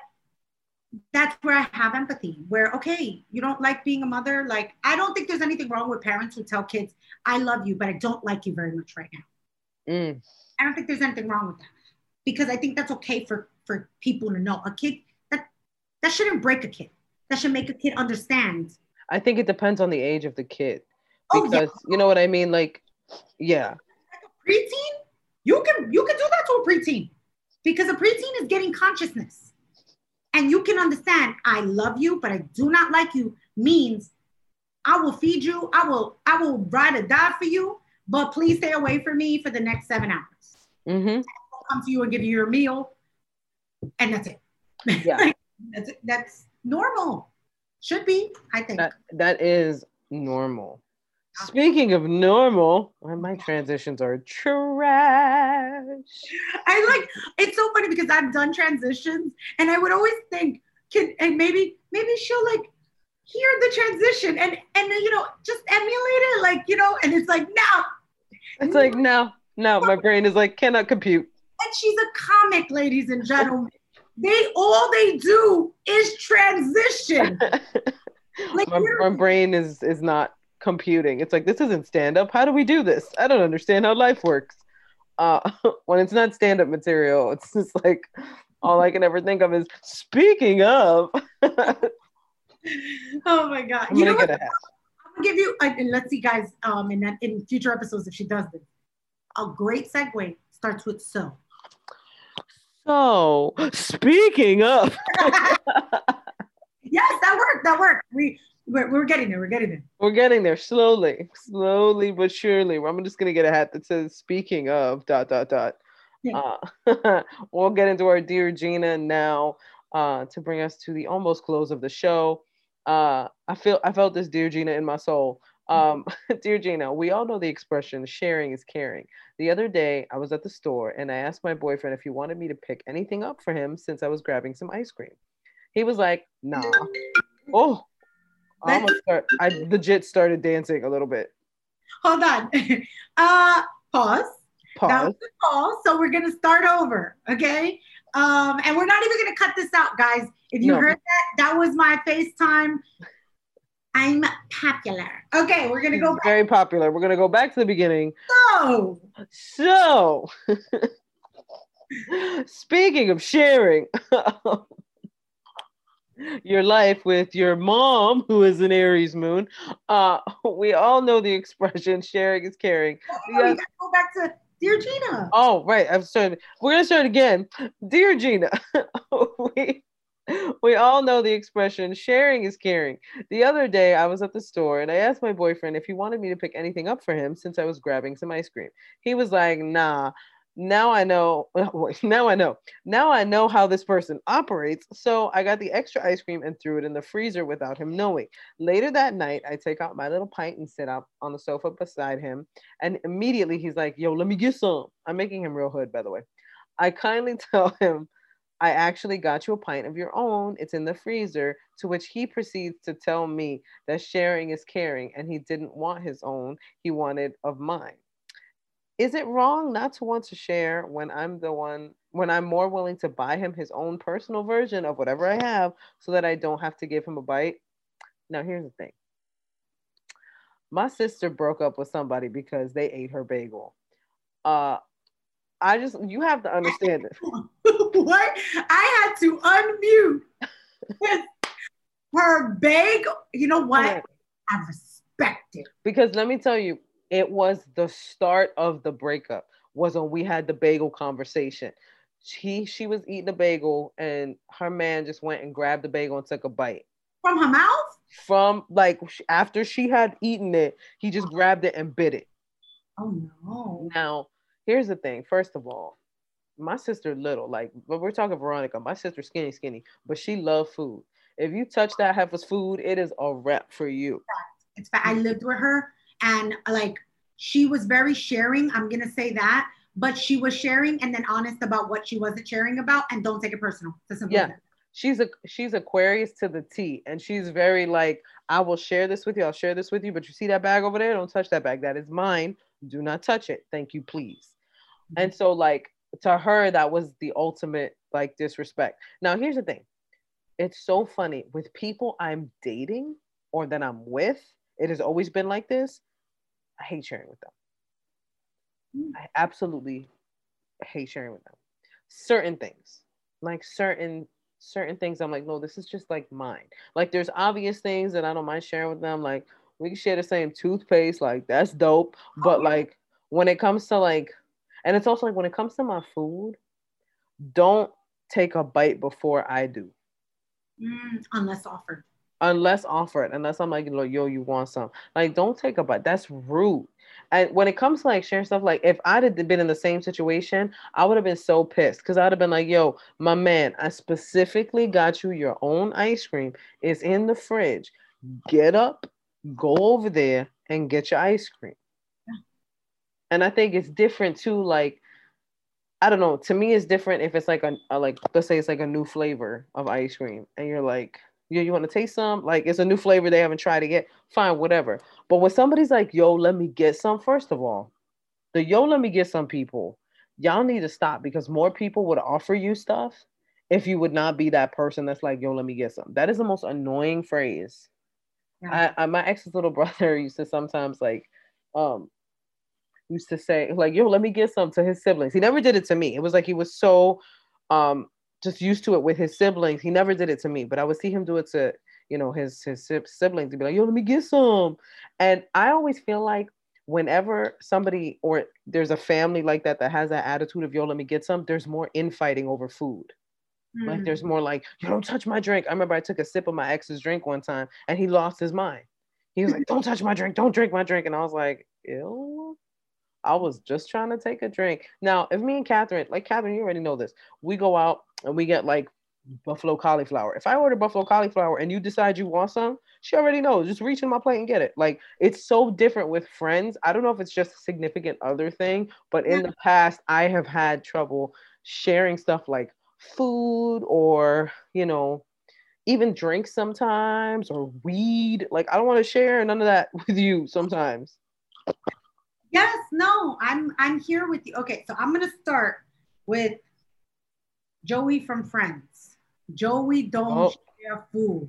[SPEAKER 2] that's where I have empathy. Where okay, you don't like being a mother. Like I don't think there's anything wrong with parents who tell kids, "I love you, but I don't like you very much right now." Mm. I don't think there's anything wrong with that because I think that's okay for for people to know. A kid that that shouldn't break a kid. That should make a kid understand.
[SPEAKER 1] I think it depends on the age of the kid because oh, yeah. you know what I mean. Like, yeah,
[SPEAKER 2] preteen, you can you can do that to a preteen because a preteen is getting consciousness. And you can understand, I love you, but I do not like you means I will feed you, I will, I will ride or die for you, but please stay away from me for the next seven hours. Mm-hmm. I'll come to you and give you your meal, and that's it. Yeah. that's that's normal. Should be, I think.
[SPEAKER 1] That, that is normal. Ah. Speaking of normal, my transitions are trash.
[SPEAKER 2] I like it's so funny because I've done transitions and I would always think, can and maybe maybe she'll like hear the transition and and you know just emulate it, like you know, and it's like no.
[SPEAKER 1] It's like no, no, my brain is like cannot compute.
[SPEAKER 2] And she's a comic, ladies and gentlemen. They all they do is transition.
[SPEAKER 1] like my, my brain is is not computing. It's like this isn't stand up. How do we do this? I don't understand how life works. Uh, when it's not stand up material, it's just like all I can ever think of is speaking of.
[SPEAKER 2] oh my god! I'm you know what? I'm gonna give you. and let's see, guys. Um, in that in future episodes, if she does this, a great segue starts with so.
[SPEAKER 1] So speaking of.
[SPEAKER 2] yes, that worked. That worked. We we're, we're getting there. We're getting there.
[SPEAKER 1] We're getting there slowly, slowly but surely. I'm just gonna get a hat that says "Speaking of dot dot dot." Yeah. Uh, we'll get into our dear Gina now uh, to bring us to the almost close of the show. Uh, I feel I felt this dear Gina in my soul. Um, dear Gina, we all know the expression "sharing is caring." The other day, I was at the store and I asked my boyfriend if he wanted me to pick anything up for him since I was grabbing some ice cream. He was like, "Nah." Oh, I almost start, I legit started dancing a little bit.
[SPEAKER 2] Hold on. Uh, pause. Pause. pause. So we're gonna start over, okay? Um, and we're not even gonna cut this out, guys. If you no. heard that, that was my FaceTime. I'm popular. Okay, we're gonna go.
[SPEAKER 1] Back. Very popular. We're gonna go back to the beginning.
[SPEAKER 2] So,
[SPEAKER 1] so. Speaking of sharing, your life with your mom, who is an Aries moon. Uh, we all know the expression "sharing is caring."
[SPEAKER 2] Oh, yes. go back to Dear Gina.
[SPEAKER 1] Oh, right. I'm sorry. We're gonna start again. Dear Gina, we we all know the expression sharing is caring. The other day I was at the store and I asked my boyfriend if he wanted me to pick anything up for him since I was grabbing some ice cream. He was like, nah, now I know. Now I know. Now I know how this person operates. So I got the extra ice cream and threw it in the freezer without him knowing. Later that night, I take out my little pint and sit up on the sofa beside him. And immediately he's like, Yo, let me get some. I'm making him real hood, by the way. I kindly tell him, I actually got you a pint of your own. It's in the freezer. To which he proceeds to tell me that sharing is caring and he didn't want his own, he wanted of mine is it wrong not to want to share when I'm the one when I'm more willing to buy him his own personal version of whatever I have so that I don't have to give him a bite? Now here's the thing. My sister broke up with somebody because they ate her bagel. Uh I just you have to understand it.
[SPEAKER 2] what? I had to unmute her bagel. You know what? I respect it.
[SPEAKER 1] Because let me tell you, it was the start of the breakup was when we had the bagel conversation she she was eating a bagel and her man just went and grabbed the bagel and took a bite
[SPEAKER 2] from her mouth
[SPEAKER 1] from like after she had eaten it he just grabbed it and bit it
[SPEAKER 2] oh no
[SPEAKER 1] now here's the thing first of all my sister little like but we're talking veronica my sister skinny skinny but she loved food if you touch that heifer's food it is a wrap for you
[SPEAKER 2] it's fact i lived with her and like she was very sharing. I'm gonna say that, but she was sharing and then honest about what she wasn't sharing about, and don't take it personal.
[SPEAKER 1] yeah. She's a she's Aquarius to the T, and she's very like, I will share this with you. I'll share this with you, but you see that bag over there? Don't touch that bag. That is mine. Do not touch it. Thank you, please. And so, like to her, that was the ultimate like disrespect. Now, here's the thing. It's so funny with people I'm dating or that I'm with. It has always been like this I hate sharing with them. Mm. I absolutely hate sharing with them. Certain things, like certain certain things, I'm like, no, this is just like mine. Like there's obvious things that I don't mind sharing with them. Like we can share the same toothpaste, like that's dope. But oh, like when it comes to like, and it's also like when it comes to my food, don't take a bite before I do.
[SPEAKER 2] Mm, unless offered
[SPEAKER 1] unless offered, unless I'm like, yo, you want some? Like, don't take a bite. That's rude. And when it comes to like sharing stuff, like if I'd have been in the same situation, I would have been so pissed because I'd have been like, yo, my man, I specifically got you your own ice cream. It's in the fridge. Get up, go over there and get your ice cream. And I think it's different too, like, I don't know. To me, it's different if it's like a, a like let's say it's like a new flavor of ice cream, and you're like, yo, you want to taste some? Like it's a new flavor they haven't tried it yet. Fine, whatever. But when somebody's like, yo, let me get some, first of all, the yo, let me get some people, y'all need to stop because more people would offer you stuff if you would not be that person that's like, yo, let me get some. That is the most annoying phrase. Yeah. I, I, my ex's little brother used to sometimes like, um, used to say like, yo, let me get some to his siblings. He never did it to me. It was like he was so um just used to it with his siblings. He never did it to me, but I would see him do it to, you know, his his siblings. He'd be like, "Yo, let me get some." And I always feel like whenever somebody or there's a family like that that has that attitude of "Yo, let me get some," there's more infighting over food. Mm. Like there's more like, "You don't touch my drink." I remember I took a sip of my ex's drink one time, and he lost his mind. He was like, "Don't touch my drink! Don't drink my drink!" And I was like, "Ew." I was just trying to take a drink. Now, if me and Katherine, like Katherine, you already know this, we go out and we get like buffalo cauliflower. If I order buffalo cauliflower and you decide you want some, she already knows. Just reach in my plate and get it. Like it's so different with friends. I don't know if it's just a significant other thing, but in the mm. past I have had trouble sharing stuff like food or, you know, even drinks sometimes or weed. Like I don't want to share none of that with you sometimes.
[SPEAKER 2] Yes, no, I'm I'm here with you. Okay, so I'm gonna start with Joey from Friends. Joey don't oh. share food.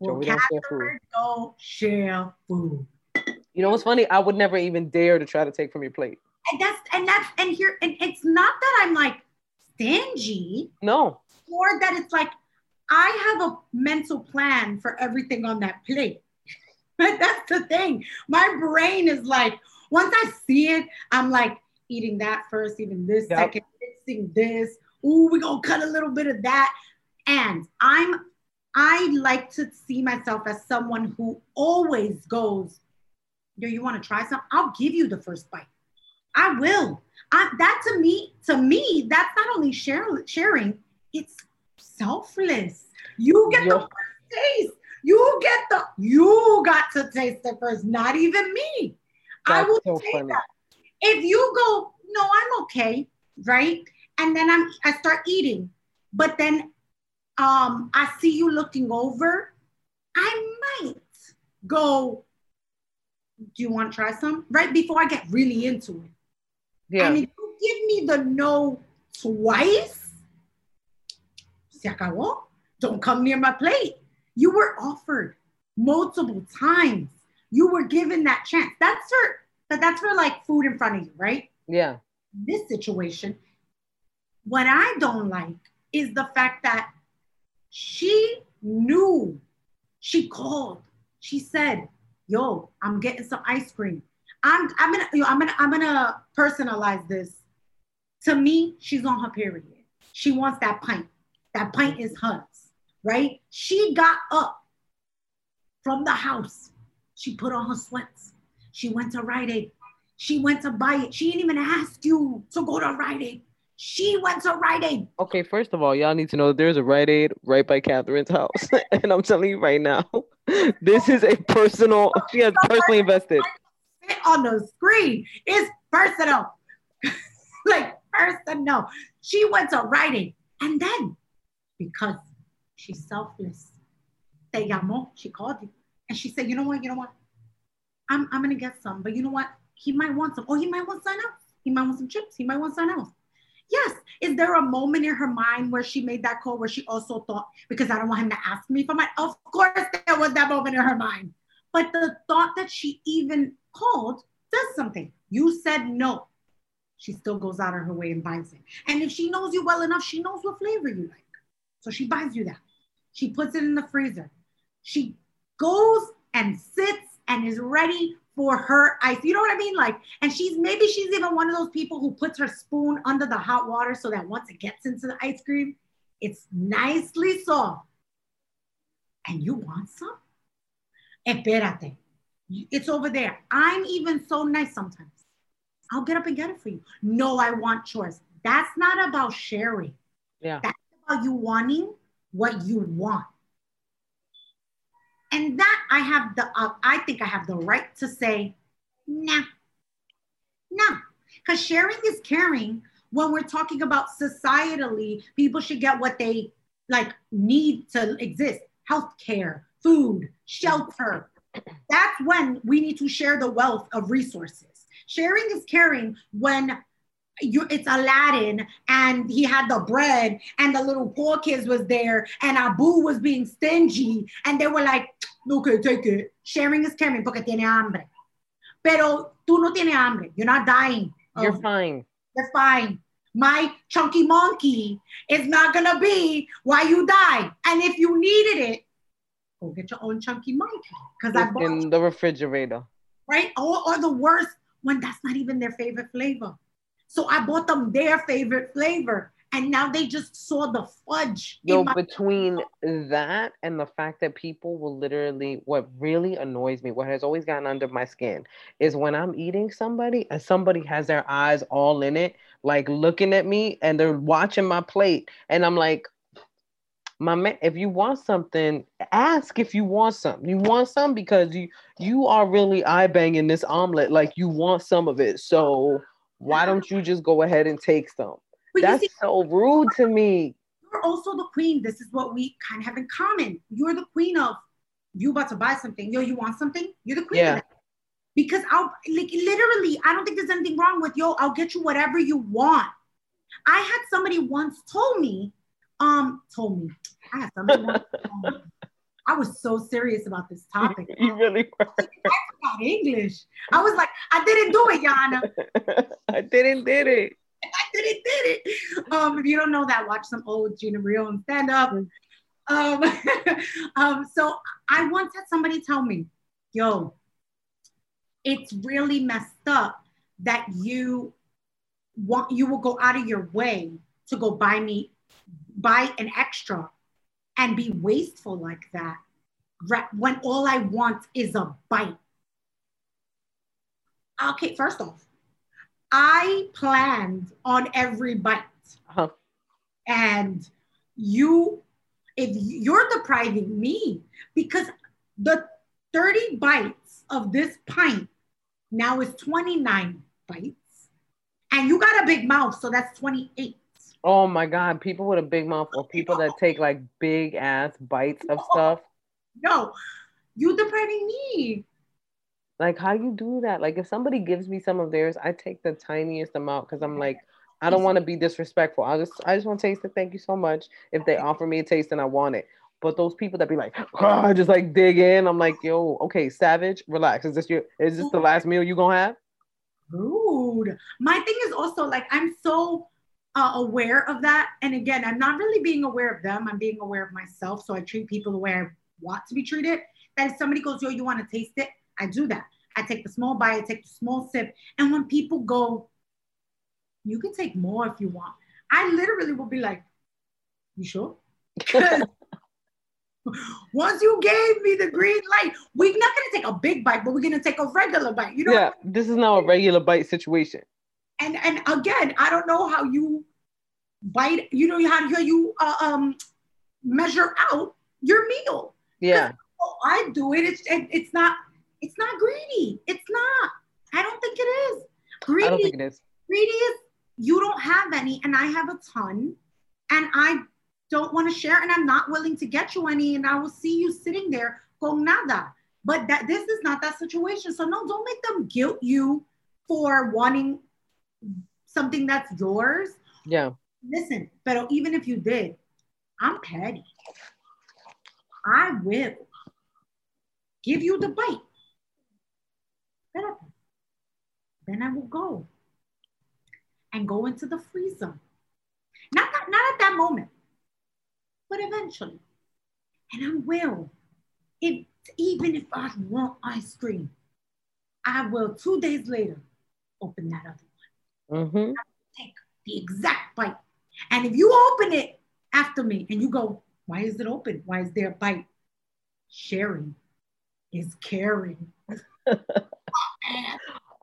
[SPEAKER 2] Well, Joey don't share food. Don't share food.
[SPEAKER 1] You know what's funny? I would never even dare to try to take from your plate.
[SPEAKER 2] And that's and that's and here and it's not that I'm like stingy.
[SPEAKER 1] No.
[SPEAKER 2] Or that it's like I have a mental plan for everything on that plate. But that's the thing. My brain is like, once I see it, I'm like, eating that first, even this
[SPEAKER 1] Yep.
[SPEAKER 2] second, mixing this. Ooh, we're gonna cut a little bit of that. And I'm I like to see myself as someone who always goes, Yo, you want to try something? I'll give you the first bite. I will. I, that to me, to me, that's not only share, sharing, it's selfless. You get the first taste. You get the, you got to taste it first, not even me. I
[SPEAKER 1] That's
[SPEAKER 2] will
[SPEAKER 1] so
[SPEAKER 2] say
[SPEAKER 1] funny.
[SPEAKER 2] that. If you go, no, I'm okay, right? And then I'm, I start eating, but then um, I see you looking over, I might go, do you want to try some? Right before I get really into it.
[SPEAKER 1] Yeah.
[SPEAKER 2] And if you give me the no twice, se acabó. Don't come near my plate. You were offered multiple times. You were given that chance. That's for but that's for like food in front of you, right?
[SPEAKER 1] yeah.
[SPEAKER 2] This situation, what I don't like is the fact that she knew. She called. She said, "Yo, I'm getting some ice cream. I'm I'm gonna yo, I'm gonna I'm gonna personalize this. To me, she's on her period. She wants that pint. That pint is hers, right? She got up from the house. She put on her sweats. She went to Rite Aid. She went to buy it. She didn't even ask you to go to Rite Aid. She went to Rite Aid.
[SPEAKER 1] Okay, first of all, y'all need to know there's a Rite Aid right by Katherine's house. and I'm telling you right now, this is a personal, she has personally invested.
[SPEAKER 2] On the screen. It's personal. like personal. She went to Rite Aid. And then, because she's selfless, te llamó, she called you. And she said, you know what, you know what? I'm, I'm gonna get some, but you know what? He might want some. Oh, he might want something else. He might want some chips. He might want something else. Yes. Is there a moment in her mind where she made that call where she also thought, because I don't want him to ask me for my, of course there was that moment in her mind. But the thought that she even called does something. You said no. She still goes out of her way and buys it. And if she knows you well enough, she knows what flavor you like. So she buys you that. She puts it in the freezer. She goes and sits and is ready for her ice. You know what I mean? Like, and she's maybe she's even one of those people who puts her spoon under the hot water so that once it gets into the ice cream, it's nicely soft. And you want some? Espérate. It's over there. I'm even so nice sometimes. I'll get up and get it for you. No, I want chores. That's not about sharing.
[SPEAKER 1] Yeah.
[SPEAKER 2] That's about you wanting what you want. And that I have the, uh, I think I have the right to say, nah, nah. Because sharing is caring. When we're talking about societally, people should get what they like need to exist healthcare, food, shelter. That's when we need to share the wealth of resources. Sharing is caring when you it's Aladdin and he had the bread and the little poor kids was there and Abu was being stingy and they were like, okay, take it. Sharing is caring porque tiene hambre. Pero tú no tienes hambre. You're not dying.
[SPEAKER 1] You're
[SPEAKER 2] of-
[SPEAKER 1] fine.
[SPEAKER 2] You're fine. My chunky monkey is not gonna be why you die. And if you needed it, go get your own chunky monkey. Because I bought
[SPEAKER 1] in the refrigerator.
[SPEAKER 2] right? Or, or the worst, when that's not even their favorite flavor. So I bought them their favorite flavor, and now they just saw the fudge.
[SPEAKER 1] Yo,
[SPEAKER 2] my,
[SPEAKER 1] between that and the fact that people will literally, what really annoys me, what has always gotten under my skin, is when I'm eating somebody and somebody has their eyes all in it, like looking at me and they're watching my plate. And I'm like, my man, if you want something, ask if you want something. You want some because you you are really eye banging this omelet, like you want some of it. So why don't you just go ahead and take some?
[SPEAKER 2] but
[SPEAKER 1] That's
[SPEAKER 2] see,
[SPEAKER 1] so rude to me.
[SPEAKER 2] you're also the queen. This is what we kind of have in common. You're the queen of you about to buy something. Yo, you want something? You're the queen
[SPEAKER 1] Yeah.
[SPEAKER 2] of that. Because I'll like literally, I don't think there's anything wrong with yo, I'll get you whatever you want. I had somebody once told me, um, told me, I had somebody once told me, I was so serious about this topic.
[SPEAKER 1] You really were.
[SPEAKER 2] I forgot English. I was like, I didn't do it, Yana.
[SPEAKER 1] I didn't did it.
[SPEAKER 2] I didn't did it. Um, if you don't know that, watch some old Gina Brillon stand up. Um, um, so I once had somebody tell me, yo, it's really messed up that you want you will go out of your way to go buy me buy an extra and be wasteful like that when all I want is a bite. Okay, first off, I planned on every bite.
[SPEAKER 1] Uh-huh.
[SPEAKER 2] And you, if you're depriving me, because the 30 bites of this pint now is 29 bites. And you got a big mouth, so that's 28.
[SPEAKER 1] Oh my god, people with a big mouth or people that take like big ass bites of stuff.
[SPEAKER 2] No, you depriving me.
[SPEAKER 1] Like how you do that? Like if somebody gives me some of theirs, I take the tiniest amount because I'm like, I don't want to be disrespectful. I just I just want to taste it. Thank you so much. If they offer me a taste and I want it. But those people that be like, oh, just like dig in, I'm like, yo, okay, savage, relax. Is this your is this the last meal you gonna have?
[SPEAKER 2] Rude. My thing is also like I'm so uh, aware of that. And again, I'm not really being aware of them. I'm being aware of myself. So I treat people the way I want to be treated. That if somebody goes, yo, you want to taste it? I do that. I take the small bite, I take the small sip. And when people go, you can take more if you want. I literally will be like, you sure? Once you gave me the green light, we're not gonna take a big bite, but we're gonna take a regular bite. You know?
[SPEAKER 1] Yeah, this is now a regular bite situation.
[SPEAKER 2] And and again, I don't know how you bite. You know how how you uh, um measure out your meal.
[SPEAKER 1] Yeah.
[SPEAKER 2] I do it. It's it, it's not it's not greedy. It's not. I don't think it is. Greedy.
[SPEAKER 1] I don't think it is.
[SPEAKER 2] Greedy is you don't have any, and I have a ton, and I don't want to share, and I'm not willing to get you any, and I will see you sitting there con nada. But that this is not that situation. So no, don't make them guilt you for wanting something that's yours.
[SPEAKER 1] Yeah.
[SPEAKER 2] Listen, but even if you did, I'm petty. I will give you the bite. Then I will go and go into the freezer. Not, that, not at that moment, but eventually. And I will. If, even if I want ice cream, I will two days later open that other
[SPEAKER 1] one. Mm-hmm.
[SPEAKER 2] Take the exact bite. And if you open it after me and you go, why is it open? Why is there a bite? Sharing is caring.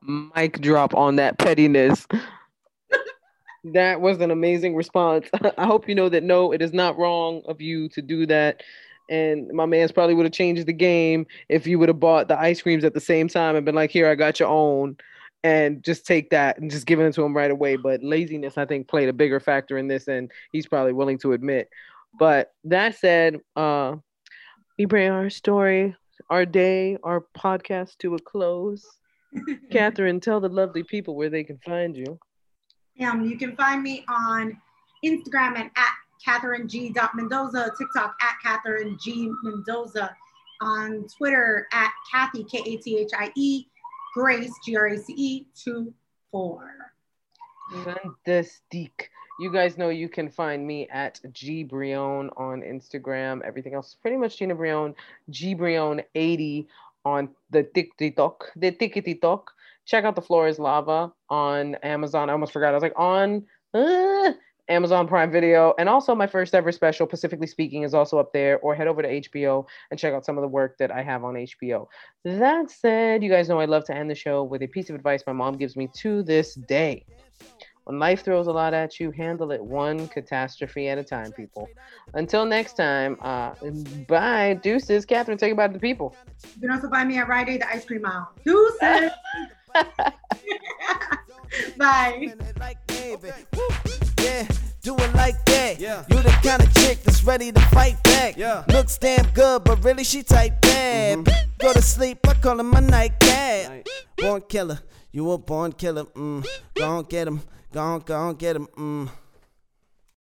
[SPEAKER 1] Mic drop on that pettiness. that was an amazing response. I hope you know that no, it is not wrong of you to do that. And my man's probably would have changed the game if you would have bought the ice creams at the same time and been like, here, I got your own. And just take that and just giving it to him right away. But laziness, I think, played a bigger factor in this, and he's probably willing to admit. But that said, uh, we bring our story, our day, our podcast to a close. Katherine, tell the lovely people where they can find you.
[SPEAKER 2] Um, you can find me on Instagram and at Katherine G. Mendoza, TikTok at Katherine G. Mendoza, on Twitter at Kathy, K A T H I E, Grace, G R A C E, 2 4.
[SPEAKER 1] Fantastic. You guys know you can find me at G Brillon on Instagram. Everything else is pretty much Gina Brillon, G Brillon 80 on the TikTok, the TikTok. Check out The Floor is Lava on Amazon. I almost forgot. I was like on uh, Amazon Prime Video. And also my first ever special, Pacifically Speaking, is also up there. Or head over to HBO and check out some of the work that I have on HBO. That said, you guys know I love to end the show with a piece of advice my mom gives me to this day. When life throws a lot at you, handle it one catastrophe at a time, people. Until next time, uh, bye. Deuces. Katherine, take about the people.
[SPEAKER 2] You can also find me at Rite Aid, the ice cream aisle. Deuces. bye. Yeah, do it like that. Yeah. You the kind of chick that's ready to fight back. Yeah. Looks damn good, but really she type bad. Mm-hmm. Go to sleep, I call her my nightcap. Night. Born killer, you a born killer. Mm. Go on, get him. Go on, go on, get him. Mm.